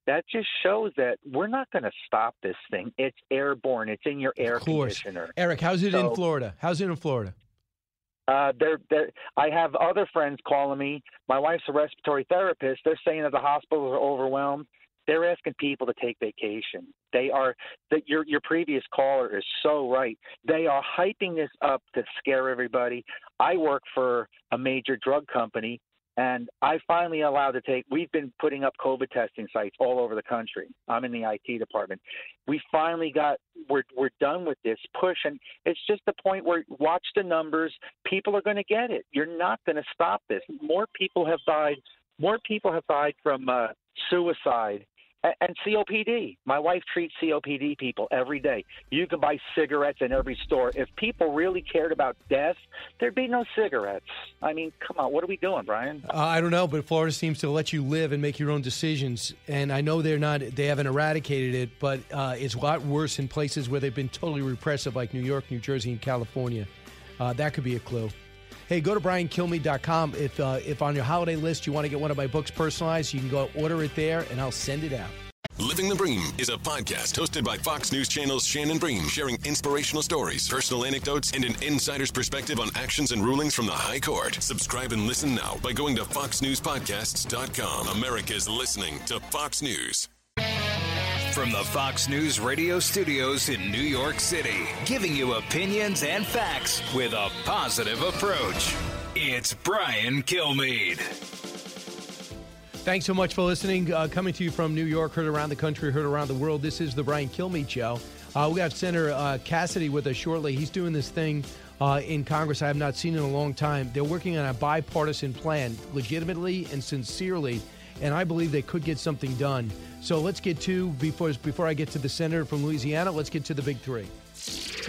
That just shows that we're not going to stop this thing. It's airborne. It's in your air Of course. conditioner. Eric, how's it in Florida? How's it in Florida? Uh, they're, they're, I have other friends calling me. My wife's a respiratory therapist. They're saying that the hospitals are overwhelmed. They're asking people to take vacation. They are that your your previous caller is so right. They are hyping this up to scare everybody. I work for a major drug company, and I finally allowed to take. We've been putting up COVID testing sites all over the country. I'm in the IT department. We finally got. We're we're done with this push, and it's just the point where watch the numbers. People are going to get it. You're not going to stop this. More people have died. More people have died from uh, suicide and COPD. My wife treats COPD people every day. You can buy cigarettes in every store. If people really cared about death, there'd be no cigarettes. I mean, come on, what are we doing, Brian? Uh, I don't know, but Florida seems to let you live and make your own decisions. And I know they're not, they haven't eradicated it, but uh, it's a lot worse in places where they've been totally repressive, like New York, New Jersey, and California. Uh, that could be a clue. Hey, go to briankilmeade.com. If, uh, if on your holiday list you want to get one of my books personalized, you can go order it there and I'll send it out. Living the Bream is a podcast hosted by Fox News Channel's Shannon Bream, sharing inspirational stories, personal anecdotes, and an insider's perspective on actions and rulings from the High Court. Subscribe and listen now by going to foxnewspodcasts.com. America's listening to Fox News. From the Fox News radio studios in New York City, giving you opinions and facts with a positive approach. It's Brian Kilmeade. Thanks so much for listening. Uh, coming to you from New York, heard around the country, heard around the world. This is the Brian Kilmeade Show. Uh, we got Senator uh, Cassidy with us shortly. He's doing this thing uh, in Congress I have not seen in a long time. They're working on a bipartisan plan, legitimately and sincerely, and I believe they could get something done. So let's get to before before I get to the senator from Louisiana. Let's get to the big three.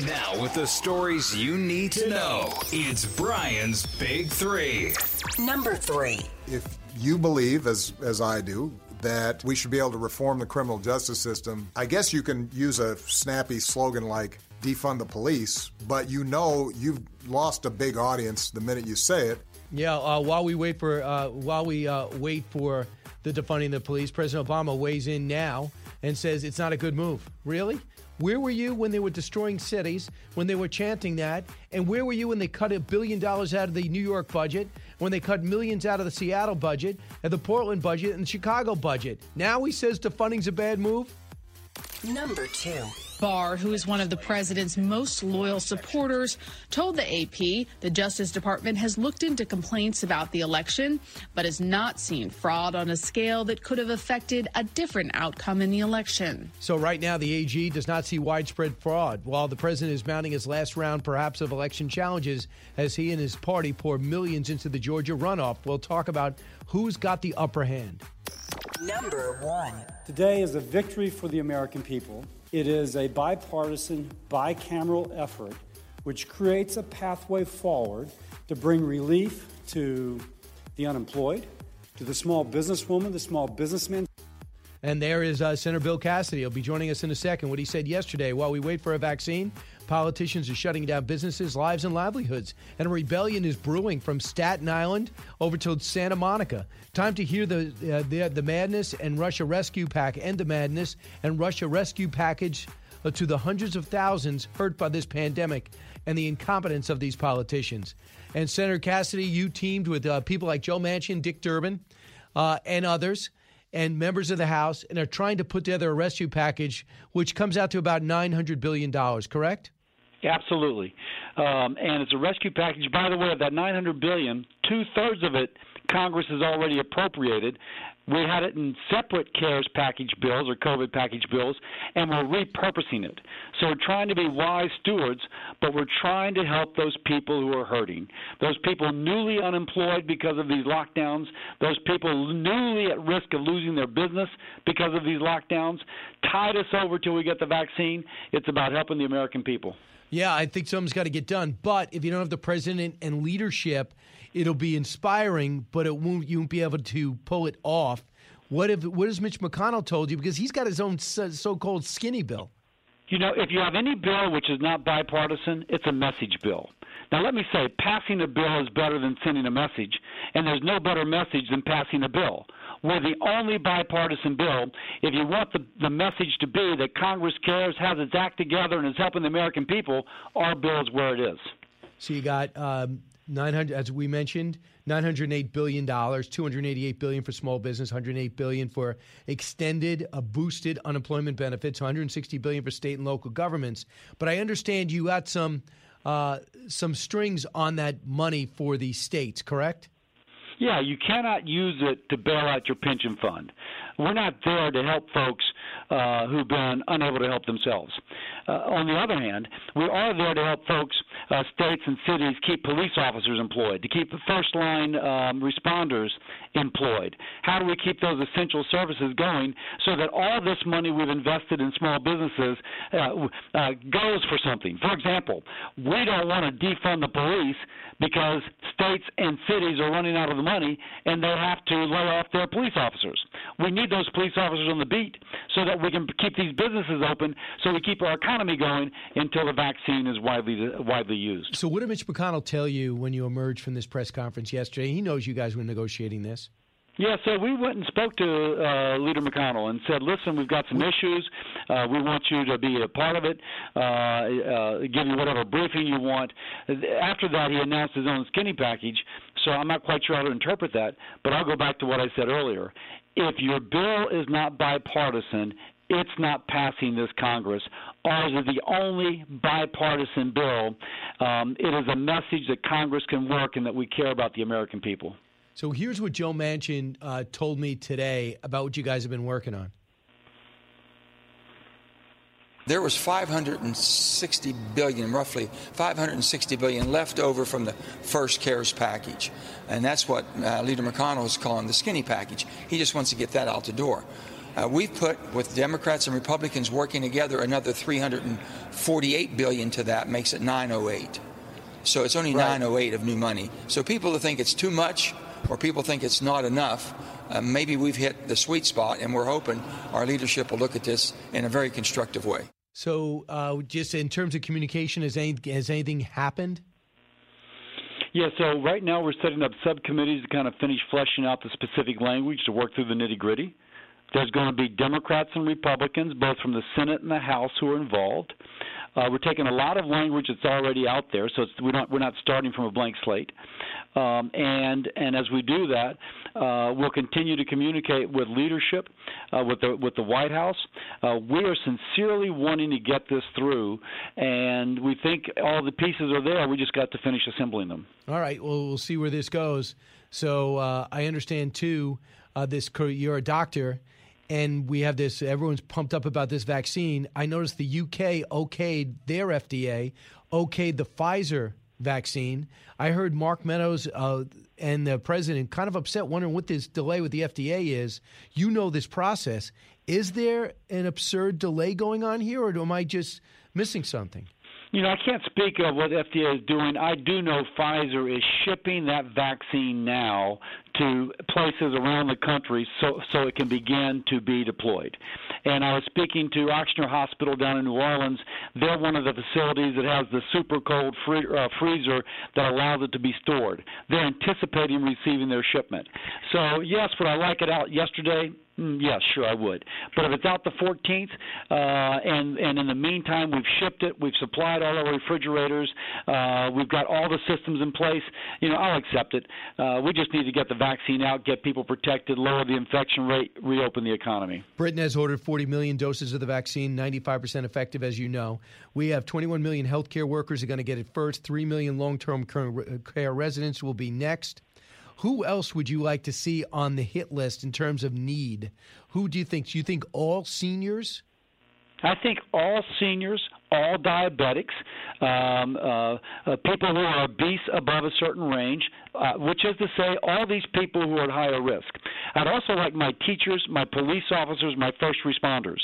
Now, with the stories you need to know, it's Brian's Big Three. Number three. If you believe, as as I do, that we should be able to reform the criminal justice system, I guess you can use a snappy slogan like defund the police, but you know you've lost a big audience the minute you say it. Yeah, uh, while we wait for uh, while we uh, wait for the defunding the police, President Obama weighs in now and says it's not a good move. Really? Where were you when they were destroying cities, when they were chanting that? And where were you when they cut a billion dollars out of the New York budget, when they cut millions out of the Seattle budget, and the Portland budget, and the Chicago budget? Now he says defunding's a bad move? Number two. Barr, who is one of the president's most loyal supporters, told the AP the Justice Department has looked into complaints about the election, but has not seen fraud on a scale that could have affected a different outcome in the election. So, right now, the AG does not see widespread fraud, while the president is mounting his last round, perhaps, of election challenges as he and his party pour millions into the Georgia runoff. We'll talk about who's got the upper hand. Number one. Today is a victory for the American people. It is a bipartisan, bicameral effort which creates a pathway forward to bring relief to the unemployed, to the small businesswoman, the small businessman. And there is uh, Senator Bill Cassidy. He'll be joining us in a second. What he said yesterday while we wait for a vaccine, politicians are shutting down businesses, lives, and livelihoods. And a rebellion is brewing from Staten Island over to Santa Monica. Time to hear the, uh, the, the madness and Russia rescue pack, end the madness and Russia rescue package uh, to the hundreds of thousands hurt by this pandemic and the incompetence of these politicians. And Senator Cassidy, you teamed with uh, people like Joe Manchin, Dick Durbin, uh, and others and members of the House and are trying to put together a rescue package, which comes out to about $900 billion, correct? Absolutely, um, and it's a rescue package. By the way, of that 900 billion, two thirds of it Congress has already appropriated. We had it in separate CARES package bills or COVID package bills, and we're repurposing it. So we're trying to be wise stewards, but we're trying to help those people who are hurting. Those people newly unemployed because of these lockdowns, those people newly at risk of losing their business because of these lockdowns. Tide us over till we get the vaccine. It's about helping the American people. Yeah, I think something's got to get done. But if you don't have the president and leadership, it'll be inspiring, but it won't. You won't be able to pull it off. What if? What has Mitch McConnell told you? Because he's got his own so-called skinny bill. You know, if you have any bill which is not bipartisan, it's a message bill. Now, let me say, passing a bill is better than sending a message, and there's no better message than passing a bill. We're the only bipartisan bill. If you want the, the message to be that Congress cares, has its act together, and is helping the American people, our bill is where it is. So you got um, 900, as we mentioned, 908 billion dollars, 288 billion for small business, 108 billion for extended, uh, boosted unemployment benefits, 160 billion for state and local governments. But I understand you got some uh, some strings on that money for the states, correct? Yeah, you cannot use it to bail out your pension fund. We're not there to help folks uh, who've been unable to help themselves. Uh, on the other hand, we are there to help folks, uh, states and cities, keep police officers employed, to keep the first line um, responders employed. How do we keep those essential services going so that all this money we've invested in small businesses uh, uh, goes for something? For example, we don't want to defund the police because states and cities are running out of the money and they have to lay off their police officers. We need those police officers on the beat so that we can keep these businesses open, so we keep our economy going until the vaccine is widely widely used. So, what did Mitch McConnell tell you when you emerged from this press conference yesterday? He knows you guys were negotiating this. Yeah, so we went and spoke to uh, Leader McConnell and said, "Listen, we've got some issues. Uh, we want you to be a part of it. Uh, uh, give you whatever briefing you want." After that, he announced his own skinny package. So I'm not quite sure how to interpret that, but I'll go back to what I said earlier. If your bill is not bipartisan, it's not passing this Congress. Ours is the only bipartisan bill. Um, it is a message that Congress can work and that we care about the American people. So here's what Joe Manchin uh, told me today about what you guys have been working on. There was 560 billion, roughly 560 billion left over from the first CARES package. And that's what uh, Leader McConnell is calling the skinny package. He just wants to get that out the door. Uh, we've put, with Democrats and Republicans working together, another 348 billion to that, makes it 908. So it's only Right. 908 of new money. So people that think it's too much or people think it's not enough, uh, maybe we've hit the sweet spot, and we're hoping our leadership will look at this in a very constructive way. So, uh, just in terms of communication, has, any, has anything happened? Yeah, so right now we're setting up subcommittees to kind of finish fleshing out the specific language to work through the nitty gritty. There's going to be Democrats and Republicans, both from the Senate and the House, who are involved. Uh, we're taking a lot of language that's already out there, so it's, we're not we're not starting from a blank slate. Um, and and as we do that, uh, we'll continue to communicate with leadership, uh, with the with the White House. Uh, we are sincerely wanting to get this through, and we think all the pieces are there. We just got to finish assembling them. All right. Well, we'll see where this goes. So uh, I understand too. Uh, this you're a doctor, and we have this. Everyone's pumped up about this vaccine. I noticed the UK okayed their FDA, okayed the Pfizer vaccine. I heard Mark Meadows uh, and the president kind of upset, wondering what this delay with the FDA is. You know this process. Is there an absurd delay going on here, or am I just missing something? You know, I can't speak of what FDA is doing. I do know Pfizer is shipping that vaccine now to places around the country so so it can begin to be deployed. And I was speaking to Ochsner Hospital down in New Orleans. They're one of the facilities that has the super cold free, uh, freezer that allows it to be stored. They're anticipating receiving their shipment. So yes, would I like it out yesterday? Mm, Yes, sure I would. But if it's out the 14th, uh, and and in the meantime we've shipped it, we've supplied all our refrigerators, uh, we've got all the systems in place, you know, I'll accept it. Uh, we just need to get the vaccine out, get people protected, lower the infection rate, reopen the economy. Britain has ordered 40 million doses of the vaccine, 95% effective, as you know. We have 21 million healthcare workers are going to get it first. 3 million long term care residents will be next. Who else would you like to see on the hit list in terms of need? Who do you think? Do you think all seniors? I think all seniors, all diabetics, um, uh, uh, people who are obese above a certain range, uh, which is to say, all these people who are at higher risk. I'd also like my teachers, my police officers, my first responders.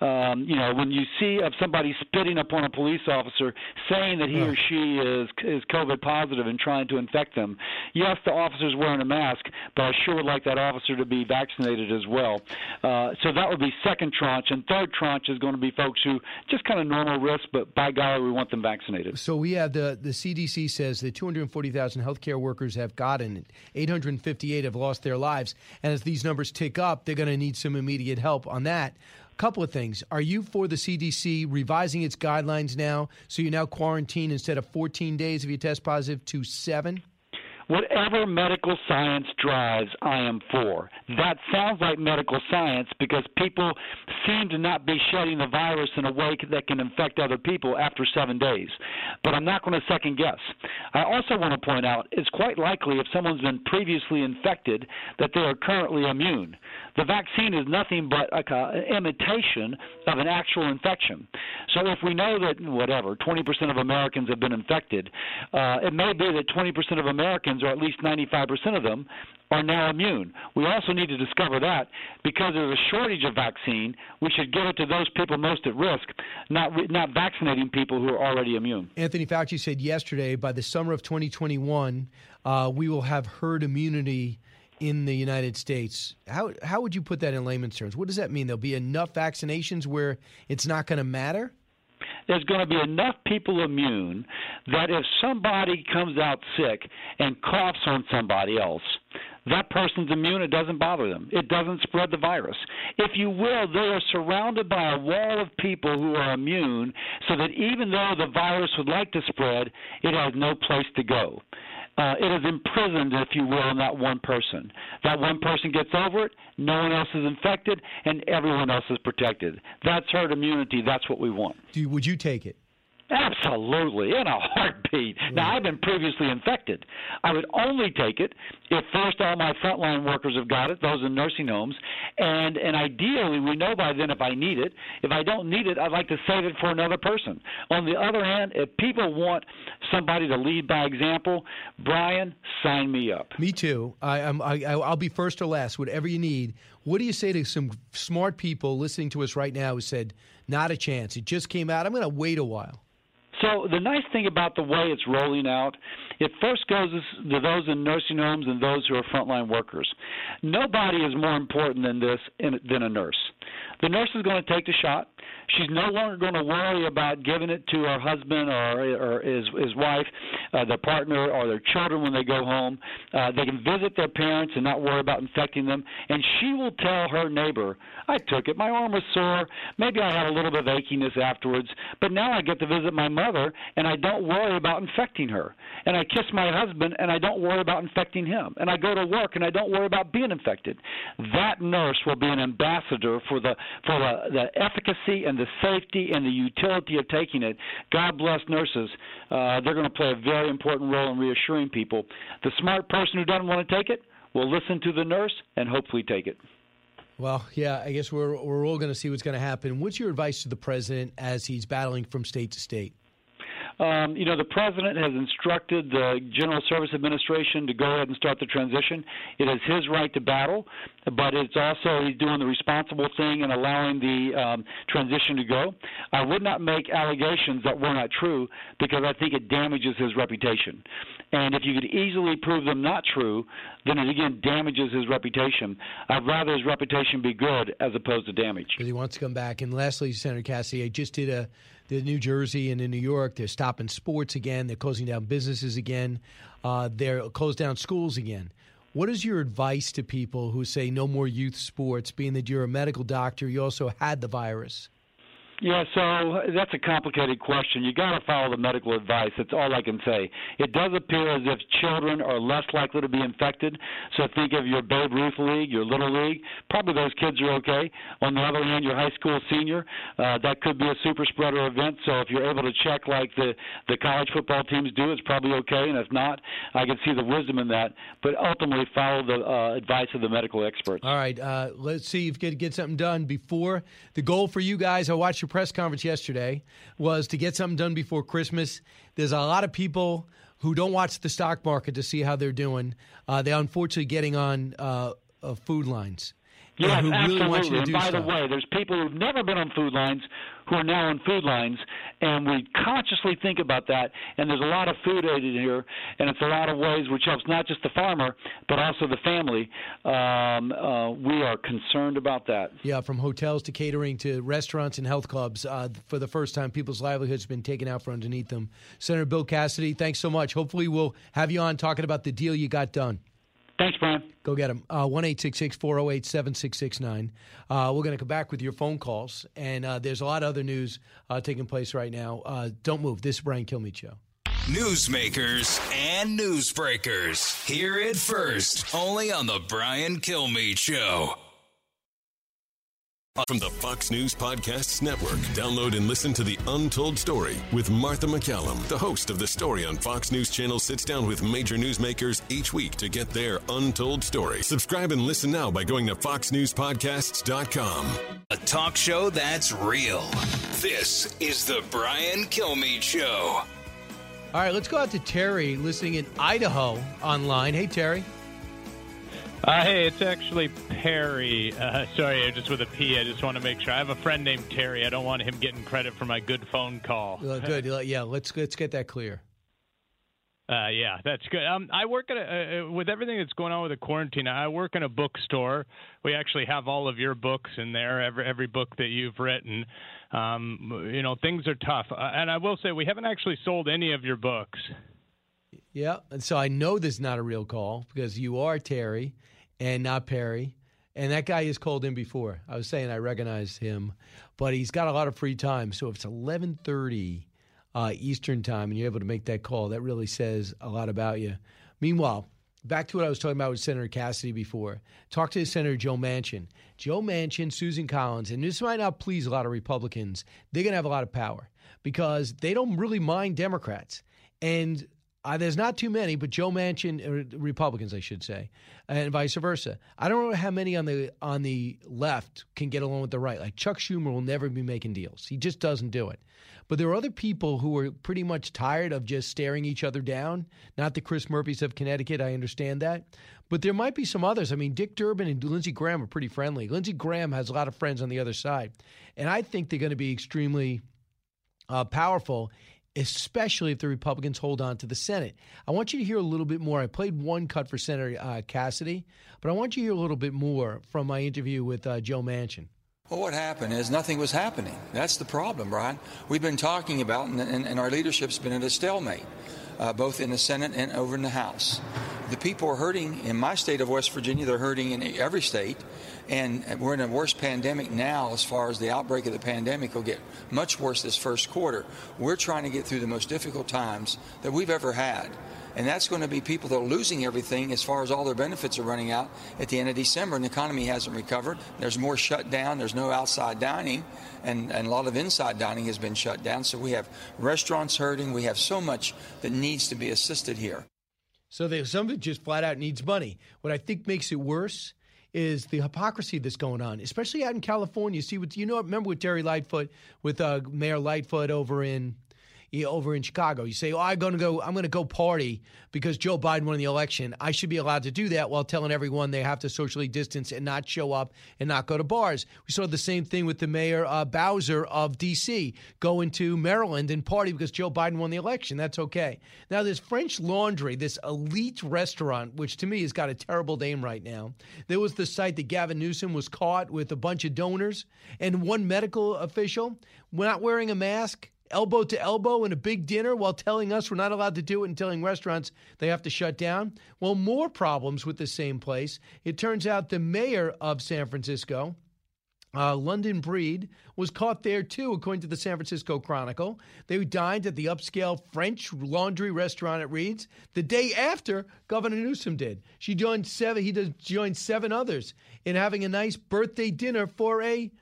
Um, you know, when you see of somebody spitting upon a police officer, saying that he or she is is COVID positive and trying to infect them, yes, the officer's wearing a mask, but I sure would like that officer to be vaccinated as well. Uh, so that would be second tranche, and third tranche is going to be folks who just kind of normal risk, but by golly, we want them vaccinated. So we have the the CDC says that 240,000 healthcare workers have gotten 858 have lost their lives, and as these numbers tick up, they're going to need some immediate help on that. Couple of things. Are you for the CDC revising its guidelines now so you now quarantine instead of 14 days if you test positive to seven? Whatever medical science drives, I am for. That sounds like medical science because people seem to not be shedding the virus in a way that can infect other people after seven days. But I'm not going to second guess. I also want to point out it's quite likely if someone's been previously infected that they are currently immune. The vaccine is nothing but an imitation of an actual infection. So if we know that whatever 20% of Americans have been infected, uh, it may be that 20% of Americans, or at least 95% of them, are now immune. We also need to discover that because there's a shortage of vaccine, we should give it to those people most at risk, not not vaccinating people who are already immune. Anthony Fauci said yesterday by the summer of 2021, uh, we will have herd immunity in the United States. How, how would you put that in layman's terms? What does that mean? There'll be enough vaccinations where it's not going to matter? There's going to be enough people immune that if somebody comes out sick and coughs on somebody else, that person's immune. It doesn't bother them. It doesn't spread the virus. If you will, they are surrounded by a wall of people who are immune so that even though the virus would like to spread, it has no place to go. Uh, it is imprisoned, if you will, in that one person. That one person gets over it, no one else is infected, and everyone else is protected. That's herd immunity. That's what we want. You, would you take it? Absolutely, in a heartbeat. Now, I've been previously infected. I would only take it if first all my frontline workers have got it, those in nursing homes, and and ideally we know by then if I need it. If I don't need it, I'd like to save it for another person. On the other hand, if people want somebody to lead by example, Brian, sign me up. Me too. I, I'm, I, I'll be first or last, whatever you need. What do you say to some smart people listening to us right now who said, not a chance? It just came out. I'm going to wait a while. So the nice thing about the way it's rolling out, it first goes to those in nursing homes and those who are frontline workers. Nobody is more important than this than a nurse. The nurse is going to take the shot. She's no longer going to worry about giving it to her husband or, or his, his wife, uh, their partner, or their children when they go home. Uh, they can visit their parents and not worry about infecting them. And she will tell her neighbor, I took it. My arm was sore. Maybe I had a little bit of achiness afterwards, but now I get to visit my mother and I don't worry about infecting her. And I kiss my husband and I don't worry about infecting him. And I go to work and I don't worry about being infected. That nurse will be an ambassador for the for the, the efficacy and the safety and the utility of taking it. God bless nurses. Uh, they're going to play a very important role in reassuring people. The smart person who doesn't want to take it will listen to the nurse and hopefully take it. Well, yeah, I guess we're we're all going to see what's going to happen. What's your advice to the president as he's battling from state to state? Um, you know, the president has instructed the General Service Administration to go ahead and start the transition. It is his right to battle, but it's also he's doing the responsible thing and allowing the um, transition to go. I would not make allegations that were not true because I think it damages his reputation. And if you could easily prove them not true, then it again damages his reputation. I'd rather his reputation be good as opposed to damage. Because he wants to come back. And lastly, Senator Cassidy, I just did a the New Jersey and in New York. They're stopping sports again. They're closing down businesses again. Uh, they're closed down schools again. What is your advice to people who say no more youth sports, being that you're a medical doctor, you also had the virus? Yeah, so that's a complicated question. You got to follow the medical advice. That's all I can say. It does appear as if children are less likely to be infected. So think of your Babe Ruth League, your Little League. Probably those kids are okay. On the other hand, your high school senior, uh, that could be a super spreader event. So if you're able to check like the the college football teams do, it's probably okay. And if not, I can see the wisdom in that. But ultimately, follow the uh, advice of the medical experts. All right, uh, let's see if you can get something done before the goal for you guys. I watched your press conference yesterday was to get something done before Christmas. There's a lot of people who don't watch the stock market to see how they're doing. Uh, they're unfortunately getting on uh, uh, food lines. Yes, who absolutely. Really want you to and do by stuff. the way, there's people who've never been on food lines who are now on food lines, and we consciously think about that. And there's a lot of food aid in here, and it's a lot of ways which helps not just the farmer but also the family. Um, uh, we are concerned about that. Yeah, from hotels to catering to restaurants and health clubs. Uh, for the first time, people's livelihoods have been taken out from underneath them. Senator Bill Cassidy, thanks so much. Hopefully, we'll have you on talking about the deal you got done. Thanks, Brian. Go get him. Uh, One eight six six four zero eight seven six six nine. Uh, we're going to come back with your phone calls, and uh, there's a lot of other news uh, taking place right now. Uh, don't move. This is Brian Kilmeade show. Newsmakers and newsbreakers. Hear it first, only on the Brian Kilmeade Show. From the Fox News Podcasts Network, download and listen to The Untold Story with Martha MacCallum. The host of The Story on Fox News Channel sits down with major newsmakers each week to get their untold story. Subscribe and listen now by going to foxnewspodcasts.com. A talk show that's real. This is the Brian Kilmeade Show. All right, let's go out to Terry listening in Idaho online. Hey, Terry. Uh, hey, it's actually Perry. Uh, sorry, just with a P. I just want to make sure. I have a friend named Terry. I don't want him getting credit for my good phone call. Uh, good. Uh, Yeah, let's let's get that clear. Uh, yeah, that's good. Um, I work at a, uh, with everything that's going on with the quarantine. I work in a bookstore. We actually have all of your books in there, every every book that you've written. Um, you know, things are tough, uh, and I will say we haven't actually sold any of your books. Yeah, and so I know this is not a real call because you are Terry and not Perry. And that guy has called in before. I was saying I recognized him, but he's got a lot of free time. So if it's 11:30 uh, Eastern time and you're able to make that call, that really says a lot about you. Meanwhile, back to what I was talking about with Senator Cassidy before. Talk to Senator Joe Manchin. Joe Manchin, Susan Collins, and this might not please a lot of Republicans. They're going to have a lot of power because they don't really mind Democrats. And uh, there's not too many, but Joe Manchin, uh, Republicans, I should say, and vice versa. I don't know how many on the on the left can get along with the right. Like Chuck Schumer will never be making deals. He just doesn't do it. But there are other people who are pretty much tired of just staring each other down. Not the Chris Murphys of Connecticut, I understand that. But there might be some others. I mean, Dick Durbin and Lindsey Graham are pretty friendly. Lindsey Graham has a lot of friends on the other side. And I think they're going to be extremely uh, powerful especially if the Republicans hold on to the Senate. I want you to hear a little bit more. I played one cut for Senator uh, Cassidy, but I want you to hear a little bit more from my interview with uh, Joe Manchin. Well, what happened is nothing was happening. That's the problem, Brian. We've been talking about, and, and, and our leadership's been at a stalemate, uh, both in the Senate and over in the House. The people are hurting in my state of West Virginia. They're hurting in every state. And we're in a worse pandemic now as far as the outbreak of the pandemic will get much worse this first quarter. We're trying to get through the most difficult times that we've ever had. And that's going to be people that are losing everything as far as all their benefits are running out at the end of December, and the economy hasn't recovered. There's more shut down. There's no outside dining, and, and a lot of inside dining has been shut down. So we have restaurants hurting. We have so much that needs to be assisted here. So they, some of it just flat out needs money. What I think makes it worse is the hypocrisy that's going on, especially out in California. See, what you know, remember with Terry Lightfoot, with uh, Mayor Lightfoot over in over in Chicago. You say, "Oh, I'm going to go. I'm going to go party because Joe Biden won the election. I should be allowed to do that while telling everyone they have to socially distance and not show up and not go to bars." We saw the same thing with the mayor uh, Bowser of D.C. going to Maryland and party because Joe Biden won the election. That's okay. Now, this French Laundry, this elite restaurant, which to me has got a terrible name right now. There was the site that Gavin Newsom was caught with a bunch of donors and one medical official not wearing a mask elbow to elbow in a big dinner while telling us we're not allowed to do it and telling restaurants they have to shut down? Well, more problems with the same place. It turns out the mayor of San Francisco, uh, London Breed was caught there too, according to the San Francisco Chronicle. They dined at the upscale French laundry restaurant at Reed's the day after Governor Newsom did. She joined seven. He joined seven others in having a nice birthday dinner for a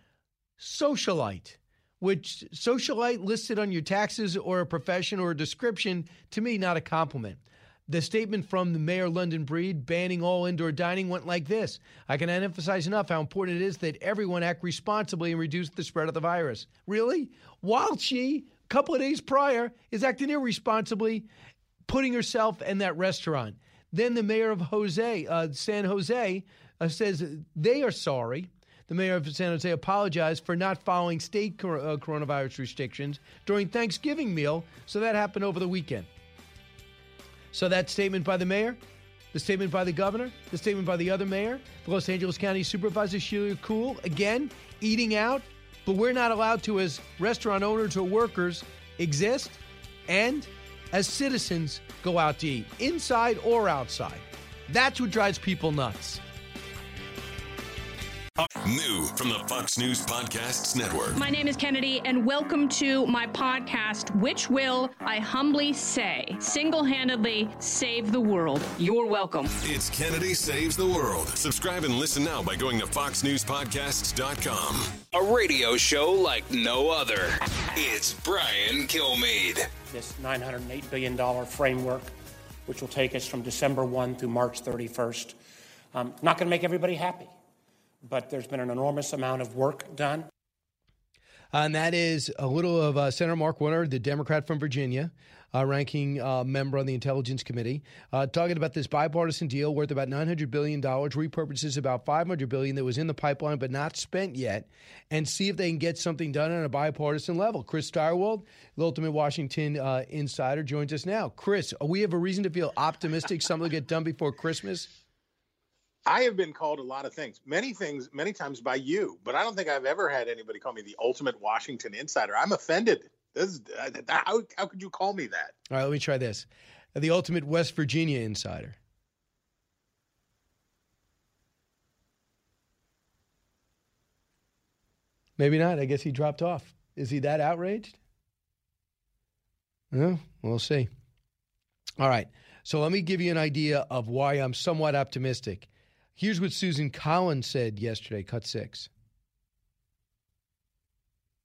socialite which socialite listed on your taxes or a profession or a description, to me, not a compliment. The statement from the mayor London Breed banning all indoor dining went like this I cannot emphasize enough how important it is that everyone act responsibly and reduce the spread of the virus. Really? While she, a couple of days prior, is acting irresponsibly, putting herself in that restaurant. Then the mayor of Jose, uh, San Jose uh, says they are sorry the mayor of San Jose apologized for not following state uh, coronavirus restrictions during Thanksgiving meal. So that happened over the weekend. So that statement by the mayor, the statement by the governor, the statement by the other mayor, the Los Angeles County Supervisor Sheila Kuehl, again, eating out, but we're not allowed to, as restaurant owners or workers, exist and as citizens go out to eat, inside or outside. That's what drives people nuts. New from the Fox News Podcasts Network. My name is Kennedy, and welcome to my podcast, which will, I humbly say, single handedly save the world. You're welcome. It's Kennedy Saves the World. Subscribe and listen now by going to FoxNewsPodcasts.com. A radio show like no other. It's Brian Kilmeade. This $908 billion framework, which will take us from December 1 through March 31st, um, not going to make everybody happy but there's been an enormous amount of work done. And that is a little of uh, Senator Mark Warner, the Democrat from Virginia, uh, ranking uh, member on the Intelligence Committee, uh, talking about this bipartisan deal worth about $900 billion, repurposes about 500 billion that was in the pipeline but not spent yet, and see if they can get something done on a bipartisan level. Chris Stirewalt, the Ultimate Washington uh, Insider, joins us now. Chris, we have a reason to feel optimistic something will get done before Christmas? I have been called a lot of things, many things, many times by you, but I don't think I've ever had anybody call me the ultimate Washington insider. I'm offended. This is, how, how could you call me that? All right, let me try this. The ultimate West Virginia insider. Maybe not. I guess he dropped off. Is he that outraged? No, we'll see. All right. So let me give you an idea of why I'm somewhat optimistic. Here's what Susan Collins said yesterday, cut six.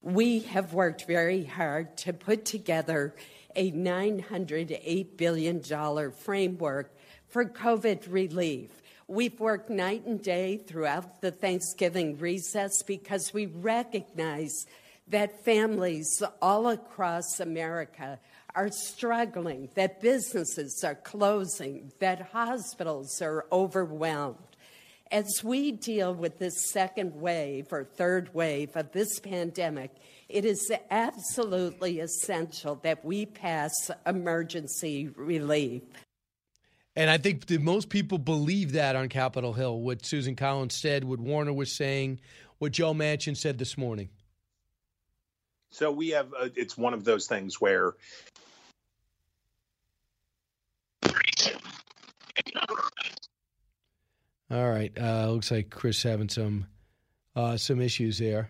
We have worked very hard to put together a $908 billion framework for COVID relief. We've worked night and day throughout the Thanksgiving recess because we recognize that families all across America are struggling, that businesses are closing, that hospitals are overwhelmed. As we deal with this second wave or third wave of this pandemic, it is absolutely essential that we pass emergency relief. And I think that most people believe that on Capitol Hill, what Susan Collins said, what Warner was saying, what Joe Manchin said this morning. So we have, uh, it's one of those things where All right. Uh, looks like Chris having some uh, some issues there.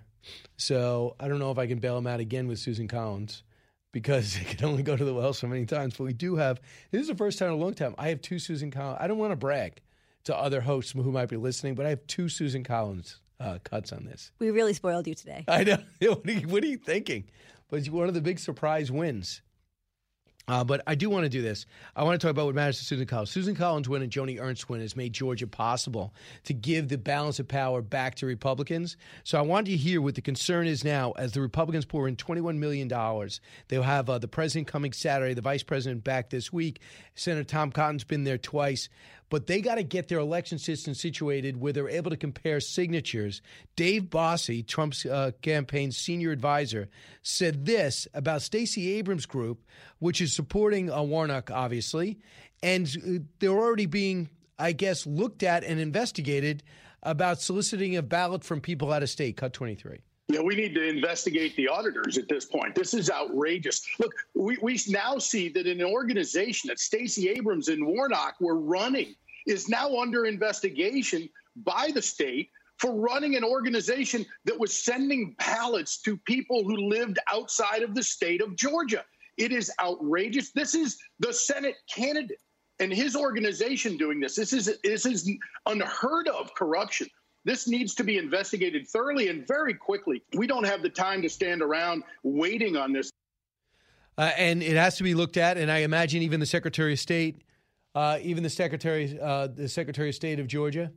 So I don't know if I can bail him out again with Susan Collins because it can only go to the well so many times. But we do have this is the first time in a long time I have two Susan Collins. I don't want to brag to other hosts who might be listening, but I have two Susan Collins uh, cuts on this. We really spoiled you today. I know. what, are you, what are you thinking? But one of the big surprise wins. Uh, but I do want to do this. I want to talk about what matters to Susan Collins. Susan Collins' win and Joni Ernst win has made Georgia possible to give the balance of power back to Republicans. So I want you to hear what the concern is now as the Republicans pour in $21 million. They'll have uh, the president coming Saturday, the vice president back this week. Senator Tom Cotton's been there twice but they got to get their election system situated where they're able to compare signatures. Dave Bossie, Trump's uh, campaign senior advisor, said this about Stacey Abrams' group, which is supporting uh, Warnock, obviously, and uh, they're already being, I guess, looked at and investigated about soliciting a ballot from people out of state. Cut 23. Yeah, we need to investigate the auditors at this point. This is outrageous. Look, we, we now see that an organization that Stacey Abrams and Warnock were running is now under investigation by the state for running an organization that was sending ballots to people who lived outside of the state of Georgia. It is outrageous. This is the Senate candidate and his organization doing this. This is this is unheard of corruption. This needs to be investigated thoroughly and very quickly. We don't have the time to stand around waiting on this. Uh, and it has to be looked at. And I imagine even the Secretary of State, uh, even the Secretary, uh, the Secretary of State of Georgia,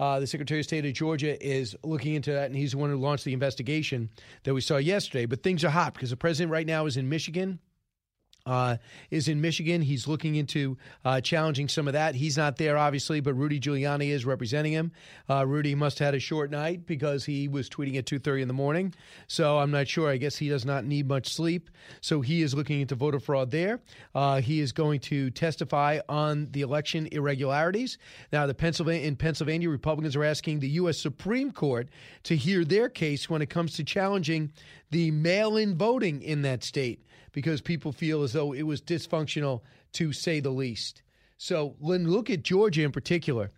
uh, the Secretary of State of Georgia is looking into that, and he's the one who launched the investigation that we saw yesterday. But things are hot because the president right now is in Michigan uh, is in Michigan. He's looking into uh, challenging some of that. He's not there, obviously, but Rudy Giuliani is representing him. Uh, Rudy must have had a short night because he was tweeting at 2.30 in the morning. So I'm not sure. I guess he does not need much sleep. So he is looking into voter fraud there. Uh, he is going to testify on the election irregularities. Now, the Pennsylvania, in Pennsylvania, Republicans are asking the U.S. Supreme Court to hear their case when it comes to challenging the mail-in voting in that state because people feel as though it was dysfunctional to say the least. So, when look at Georgia in particular,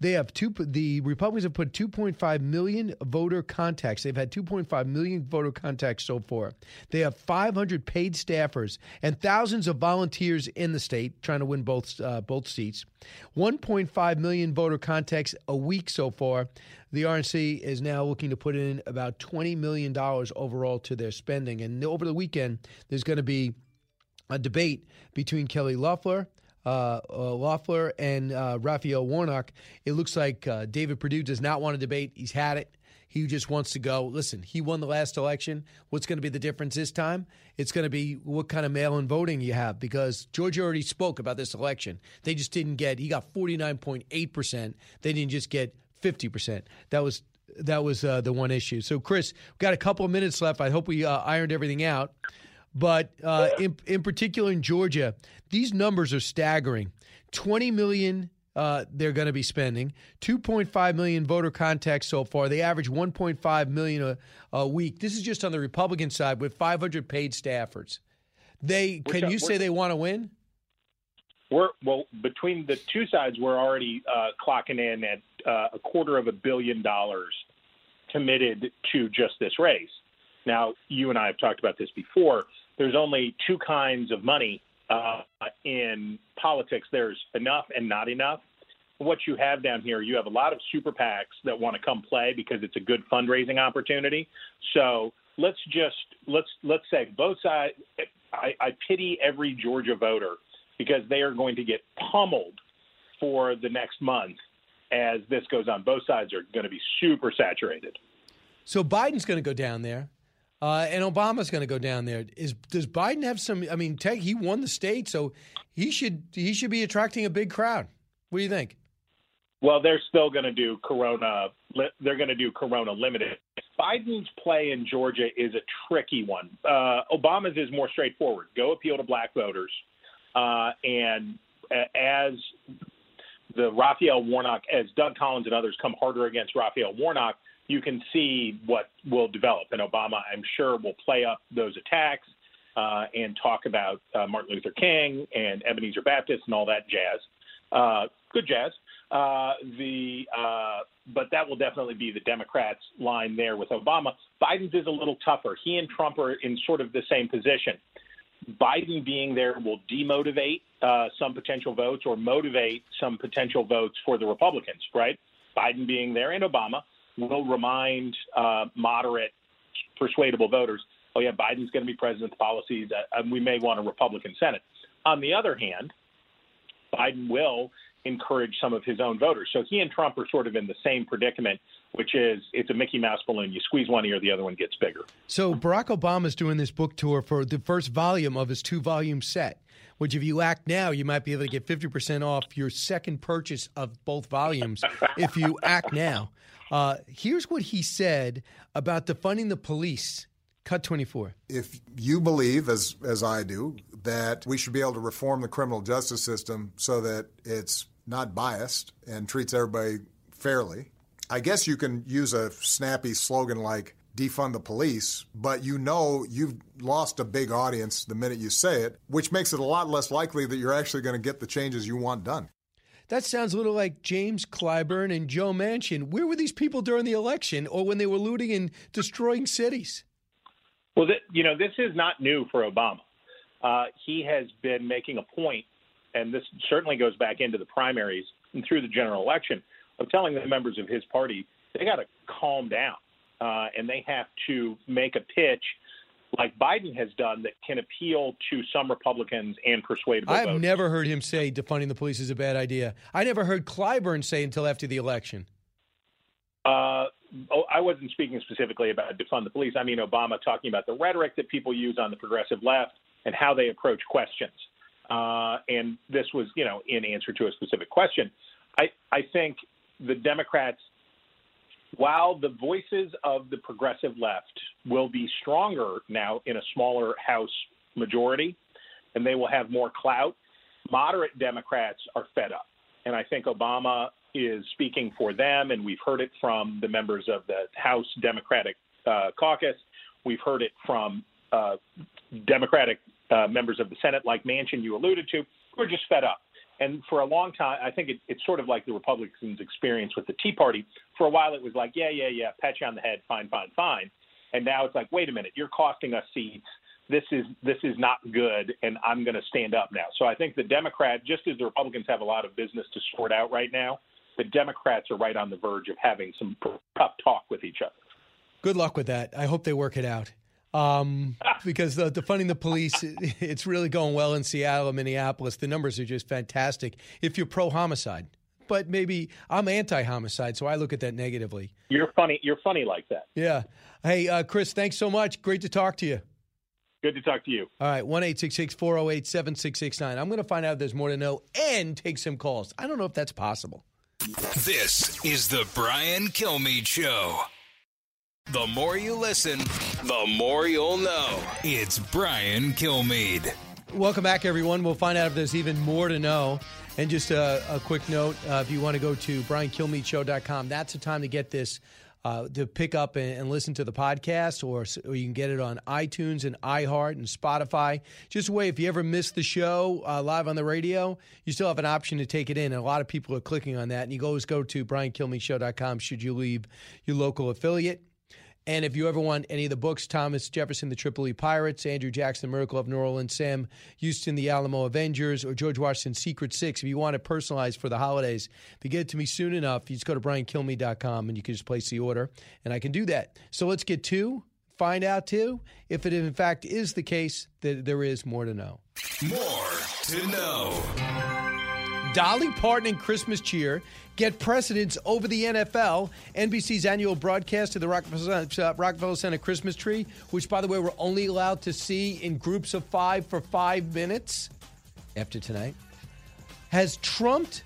they have two. The Republicans have put 2.5 million voter contacts. They've had 2.5 million voter contacts so far. They have 500 paid staffers and thousands of volunteers in the state trying to win both uh, both seats. 1.5 million voter contacts a week so far. The RNC is now looking to put in about 20 million dollars overall to their spending. And over the weekend, there's going to be a debate between Kelly Loeffler uh, uh, Loeffler and uh, Raphael Warnock, it looks like uh, David Perdue does not want to debate. He's had it. He just wants to go. Listen, he won the last election. What's going to be the difference this time? It's going to be what kind of mail in voting you have because Georgia already spoke about this election. They just didn't get, he got 49.8%. They didn't just get 50%. That was that was uh, the one issue. So, Chris, we've got a couple of minutes left. I hope we uh, ironed everything out. But uh, in, in particular in Georgia, these numbers are staggering. 20 million uh, they're going to be spending 2.5 million voter contacts so far. They average 1.5 million a, a week. This is just on the Republican side with 500 paid staffers. They can you say they want to win? We're well between the two sides. We're already uh, clocking in at uh, a quarter of a billion dollars committed to just this race. Now, you and I have talked about this before. There's only two kinds of money uh, in politics, there's enough and not enough. What you have down here, you have a lot of super PACs that want to come play because it's a good fundraising opportunity. So let's just let's let's say both sides. I, I pity every Georgia voter because they are going to get pummeled for the next month as this goes on. Both sides are going to be super saturated. So Biden's going to go down there, uh, and Obama's going to go down there. Is does Biden have some? I mean, he won the state, so he should he should be attracting a big crowd. What do you think? Well, they're still going to do Corona. They're going to do Corona limited. Biden's play in Georgia is a tricky one. Uh, Obama's is more straightforward. Go appeal to black voters, uh, and as the Raphael Warnock, as Doug Collins and others come harder against Raphael Warnock, you can see what will develop. And Obama, I'm sure, will play up those attacks uh, and talk about uh, Martin Luther King and Ebenezer Baptist and all that jazz. Uh, good jazz. Uh, the uh, but that will definitely be the Democrats' line there with Obama. Biden's is a little tougher. He and Trump are in sort of the same position. Biden being there will demotivate uh, some potential votes or motivate some potential votes for the Republicans, right? Biden being there and Obama will remind uh, moderate, persuadable voters, oh, yeah, Biden's going to be president, policies, uh, we may want a Republican Senate. On the other hand, Biden will encourage some of his own voters. So he and Trump are sort of in the same predicament, which is it's a Mickey Mouse balloon. You squeeze one ear, the other one gets bigger. So Barack Obama's doing this book tour for the first volume of his two volume set, which if you act now, you might be able to get 50% off your second purchase of both volumes if you act now. Uh, here's what he said about defunding the police. Cut 24. If you believe, as, as I do, that we should be able to reform the criminal justice system so that it's not biased and treats everybody fairly. I guess you can use a snappy slogan like defund the police, but you know you've lost a big audience the minute you say it, which makes it a lot less likely that you're actually going to get the changes you want done. That sounds a little like James Clyburn and Joe Manchin. Where were these people during the election or when they were looting and destroying cities? Well, th- you know, this is not new for Obama. Uh, he has been making a point and this certainly goes back into the primaries and through the general election, of telling the members of his party they got to calm down uh, and they have to make a pitch like Biden has done that can appeal to some Republicans and persuade. I've voters. never heard him say defunding the police is a bad idea. I never heard Clyburn say until after the election. Uh, oh, I wasn't speaking specifically about defund the police. I mean Obama talking about the rhetoric that people use on the progressive left and how they approach questions. Uh, and this was, you know, in answer to a specific question. I, I think the Democrats, while the voices of the progressive left will be stronger now in a smaller House majority, and they will have more clout, moderate Democrats are fed up. And I think Obama is speaking for them, and we've heard it from the members of the House Democratic uh, caucus. We've heard it from uh, Democratic uh, members of the Senate, like Manchin, you alluded to, who are just fed up. And for a long time, I think it, it's sort of like the Republicans' experience with the Tea Party. For a while, it was like, yeah, yeah, yeah, pat you on the head, fine, fine, fine. And now it's like, wait a minute, you're costing us seats. This is this is not good, and I'm going to stand up now. So I think the Democrat, just as the Republicans have a lot of business to sort out right now, the Democrats are right on the verge of having some tough talk with each other. Good luck with that. I hope they work it out um, because the, funding the police, it's really going well in Seattle and Minneapolis. The numbers are just fantastic. If you're pro homicide, but maybe I'm anti homicide, so I look at that negatively. You're funny. You're funny like that. Yeah. Hey, uh, Chris, thanks so much. Great to talk to you. Good to talk to you. All right, 1 408 7669. I'm going to find out if there's more to know and take some calls. I don't know if that's possible. This is the Brian Kilmeade Show. The more you listen, the more you'll know. It's Brian Kilmeade. Welcome back, everyone. We'll find out if there's even more to know. And just a, a quick note uh, if you want to go to briankilmeadeshow.com, that's the time to get this. Uh, to pick up and, and, listen to the podcast, or, or, you can get it on iTunes and iHeart and Spotify. Just a way, if you ever miss the show uh, live on the radio, you still have an option to take it in. And a lot of people are clicking on that. And you always go to briankilmeadeshow.com should you leave your local affiliate. And if you ever want any of the books, Thomas Jefferson, The Tripoli Pirates, Andrew Jackson, The Miracle of New Orleans, Sam Houston, The Alamo Avengers, or George Washington's Secret Six, if you want it personalized for the holidays, if you get it to me soon enough, you just go to briankilmeade.com and you can just place the order, and I can do that. So let's get to find out too if it in fact is the case that there is more to know. More to know. Dolly Parton and Christmas cheer get precedence over the NFL. NBC's annual broadcast of the Rockefeller, uh, Center Christmas tree, which, by the way, we're only allowed to see in groups of five for five minutes after tonight, has trumped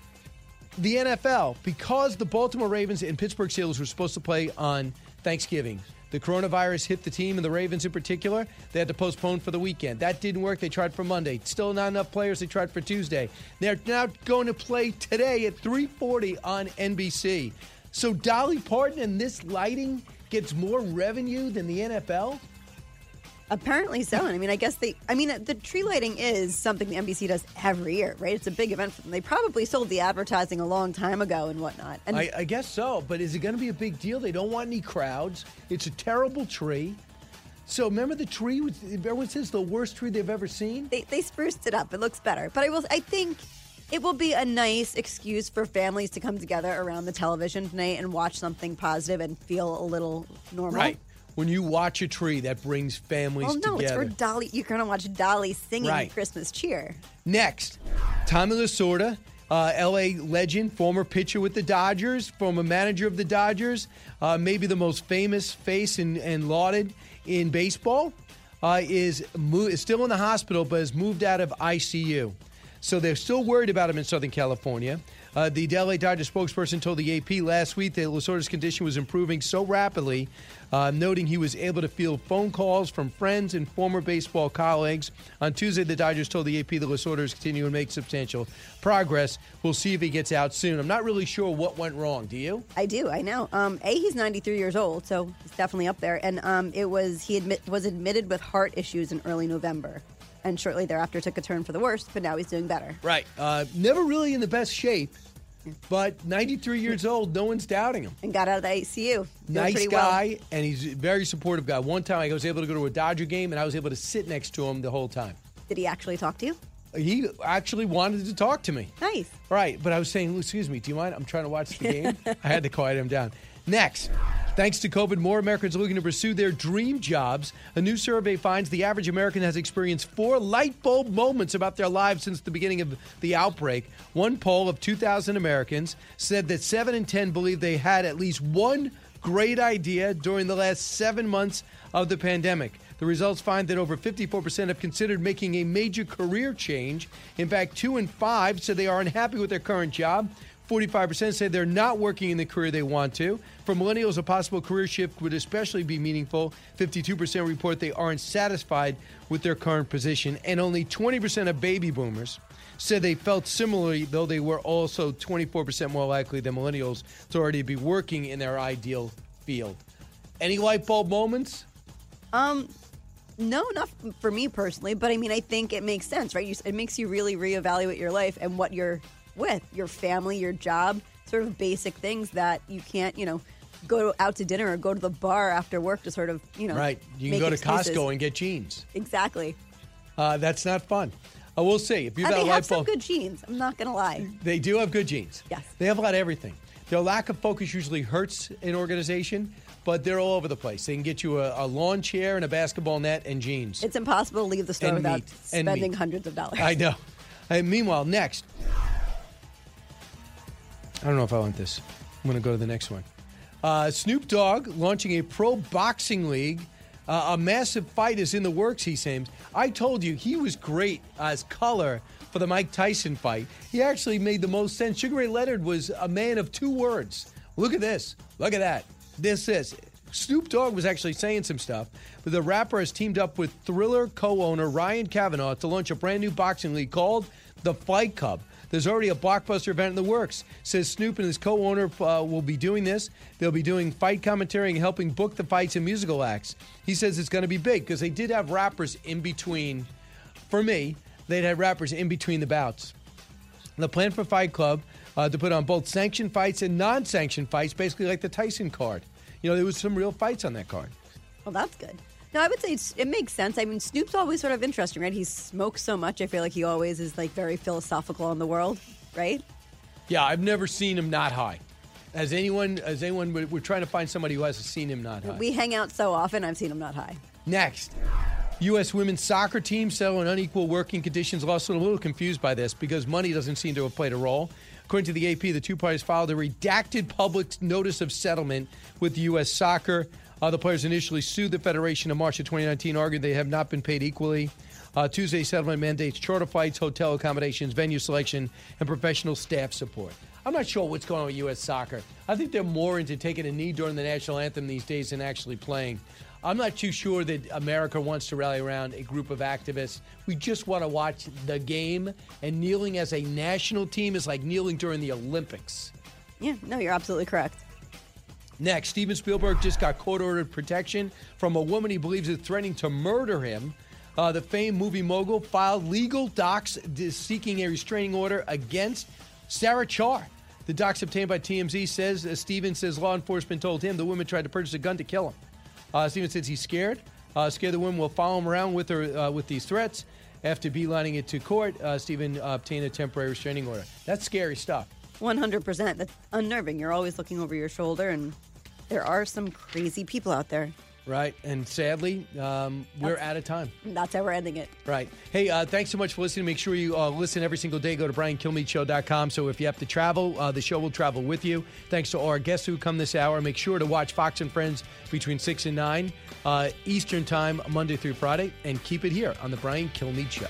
the NFL because the Baltimore Ravens and Pittsburgh Steelers were supposed to play on Thanksgiving. The coronavirus hit the team and the Ravens in particular. They had to postpone for the weekend. That didn't work. They tried for Monday. Still not enough players. They tried for Tuesday. They're now going to play today at 3:40 on NBC. So Dolly Parton and this lighting gets more revenue than the NFL. Apparently so. And I mean, I guess they, I mean, the tree lighting is something the NBC does every year, right? It's a big event for them. They probably sold the advertising a long time ago and whatnot. And I, I guess so, but is it going to be a big deal? They don't want any crowds. It's a terrible tree. So remember the tree? was- Everyone says the worst tree they've ever seen. they, they spruced it up. It looks better. But I will, I think it will be a nice excuse for families to come together around the television tonight and watch something positive and feel a little normal. Right. When you watch a tree, that brings families Well, no, together. it's for Dolly. You're going to watch Dolly singing Right. Christmas cheer. Next, Tommy Lasorda, uh, LA legend, former pitcher with the Dodgers, former manager of the Dodgers, uh, maybe the most famous face and, and lauded in baseball, uh, is, mo- is still in the hospital but has moved out of ICU. So they're still worried about him in Southern California. Uh, the LA Dodgers spokesperson told the AP last week that Lasorda's condition was improving so rapidly, uh, noting he was able to field phone calls from friends and former baseball colleagues. On Tuesday, the Dodgers told the AP that Lasorda is continuing to make substantial progress. We'll see if he gets out soon. I'm not really sure what went wrong. Do you? I do. I know. Um, a, he's 93 years old, so he's definitely up there. And um, it was he admit, was admitted with heart issues in early November, and shortly thereafter took a turn for the worst. But now he's doing better. Right. Uh, never really in the best shape, but 93 years old, no one's doubting him. And got out of the ICU. Nice pretty well. guy, and he's a very supportive guy. One time I was able to go to a Dodger game, and I was able to sit next to him the whole time. Did he actually talk to you? He actually wanted to talk to me. Nice. Right, but I was saying, excuse me, do you mind? I'm trying to watch the game. I had to quiet him down. Next, thanks to COVID, more Americans are looking to pursue their dream jobs. A new survey finds the average American has experienced four light bulb moments about their lives since the beginning of the outbreak. One poll of 2,000 Americans said that 7 in 10 believe they had at least one great idea during the last seven months of the pandemic. The results find that over 54% have considered making a major career change. In fact, two in five said they are unhappy with their current job. 45% say they're not working in the career they want to. For millennials, a possible career shift would especially be meaningful. 52% report they aren't satisfied with their current position, and only 20% of baby boomers said they felt similarly, though they were also 24% more likely than millennials to already be working in their ideal field. Any light bulb moments? Um, no, not for me personally, but I mean, I think it makes sense, right? You, it makes you really reevaluate your life and what you're with, your family, your job, sort of basic things that you can't, you know, go out to dinner or go to the bar after work to sort of, you know, Right. You can go to. Costco and get jeans. exactly. Uh, that's not fun. Uh, we'll see. If you've And got a they light have some good jeans. I'm not gonna lie. they do have good jeans. Yes. They have a lot of everything. Their lack of focus usually hurts an organization, but they're all over the place. They can get you a, a lawn chair and a basketball net and jeans. It's impossible to leave the store And without meat. Spending hundreds of dollars. I know. Uh, meanwhile, next. I don't know if I want this. I'm going to go to the next one. Uh, Snoop Dogg launching a pro boxing league. Uh, a massive fight is in the works, he seems. I told you he was great as color for the Mike Tyson fight. He actually made the most sense. Sugar Ray Leonard was a man of two words. Look at this. Look at that. This is. Snoop Dogg was actually saying some stuff, but the rapper has teamed up with Triller co owner Ryan Kavanaugh to launch a brand new boxing league called the Fight Club. There's already a blockbuster event in the works. Says Snoop and his co-owner uh, will be doing this. They'll be doing fight commentary and helping book the fights and musical acts. He says it's going to be big because they did have rappers in between. For me, they'd had rappers in between the bouts. The plan for Fight Club uh, to put on both sanctioned fights and non-sanctioned fights, basically like the Tyson card. you know, there was some real fights on that card. Well, that's good. No, I would say it's, it makes sense. I mean, Snoop's always sort of interesting, right? He smokes so much. I feel like he always is like very philosophical on the world, right? Yeah, I've never seen him not high. Has anyone? Has anyone? We're trying to find somebody who hasn't seen him not high. We hang out so often. I've seen him not high. Next, U.S. women's soccer team settle in unequal working conditions. Also, a little confused by this because money doesn't seem to have played a role. According to the AP, the two parties filed a redacted public notice of settlement with U.S. Soccer. Uh, the players initially sued the federation in March of 2019, argued they have not been paid equally. Uh, Tuesday's settlement mandates charter flights, hotel accommodations, venue selection, and professional staff support. I'm not sure what's going on with U.S. soccer. I think they're more into taking a knee during the national anthem these days than actually playing. I'm not too sure that America wants to rally around a group of activists. We just want to watch the game, and kneeling as a national team is like kneeling during the Olympics. Yeah, no, you're absolutely correct. Next, Steven Spielberg just got court ordered protection from a woman he believes is threatening to murder him. Uh, the famed movie mogul filed legal docs seeking a restraining order against Sarah Char. The docs obtained by TMZ says uh, Steven says law enforcement told him the woman tried to purchase a gun to kill him. Uh, Steven says he's scared. Uh, scared the woman will follow him around with her uh, with these threats. After beelining it to court, uh, Steven obtained a temporary restraining order. That's scary stuff. 100%. That's unnerving. You're always looking over your shoulder, and there are some crazy people out there. Right. And sadly, um, we're out of time. That's how we're ending it. Right. Hey, uh, thanks so much for listening. Make sure you uh, listen every single day. Go to briankilmeadeshow.com. So if you have to travel, uh, the show will travel with you. Thanks to our guests who come this hour. Make sure to watch Fox and Friends between 6 and 9 uh, Eastern Time, Monday through Friday. And keep it here on The Brian Kilmeade Show.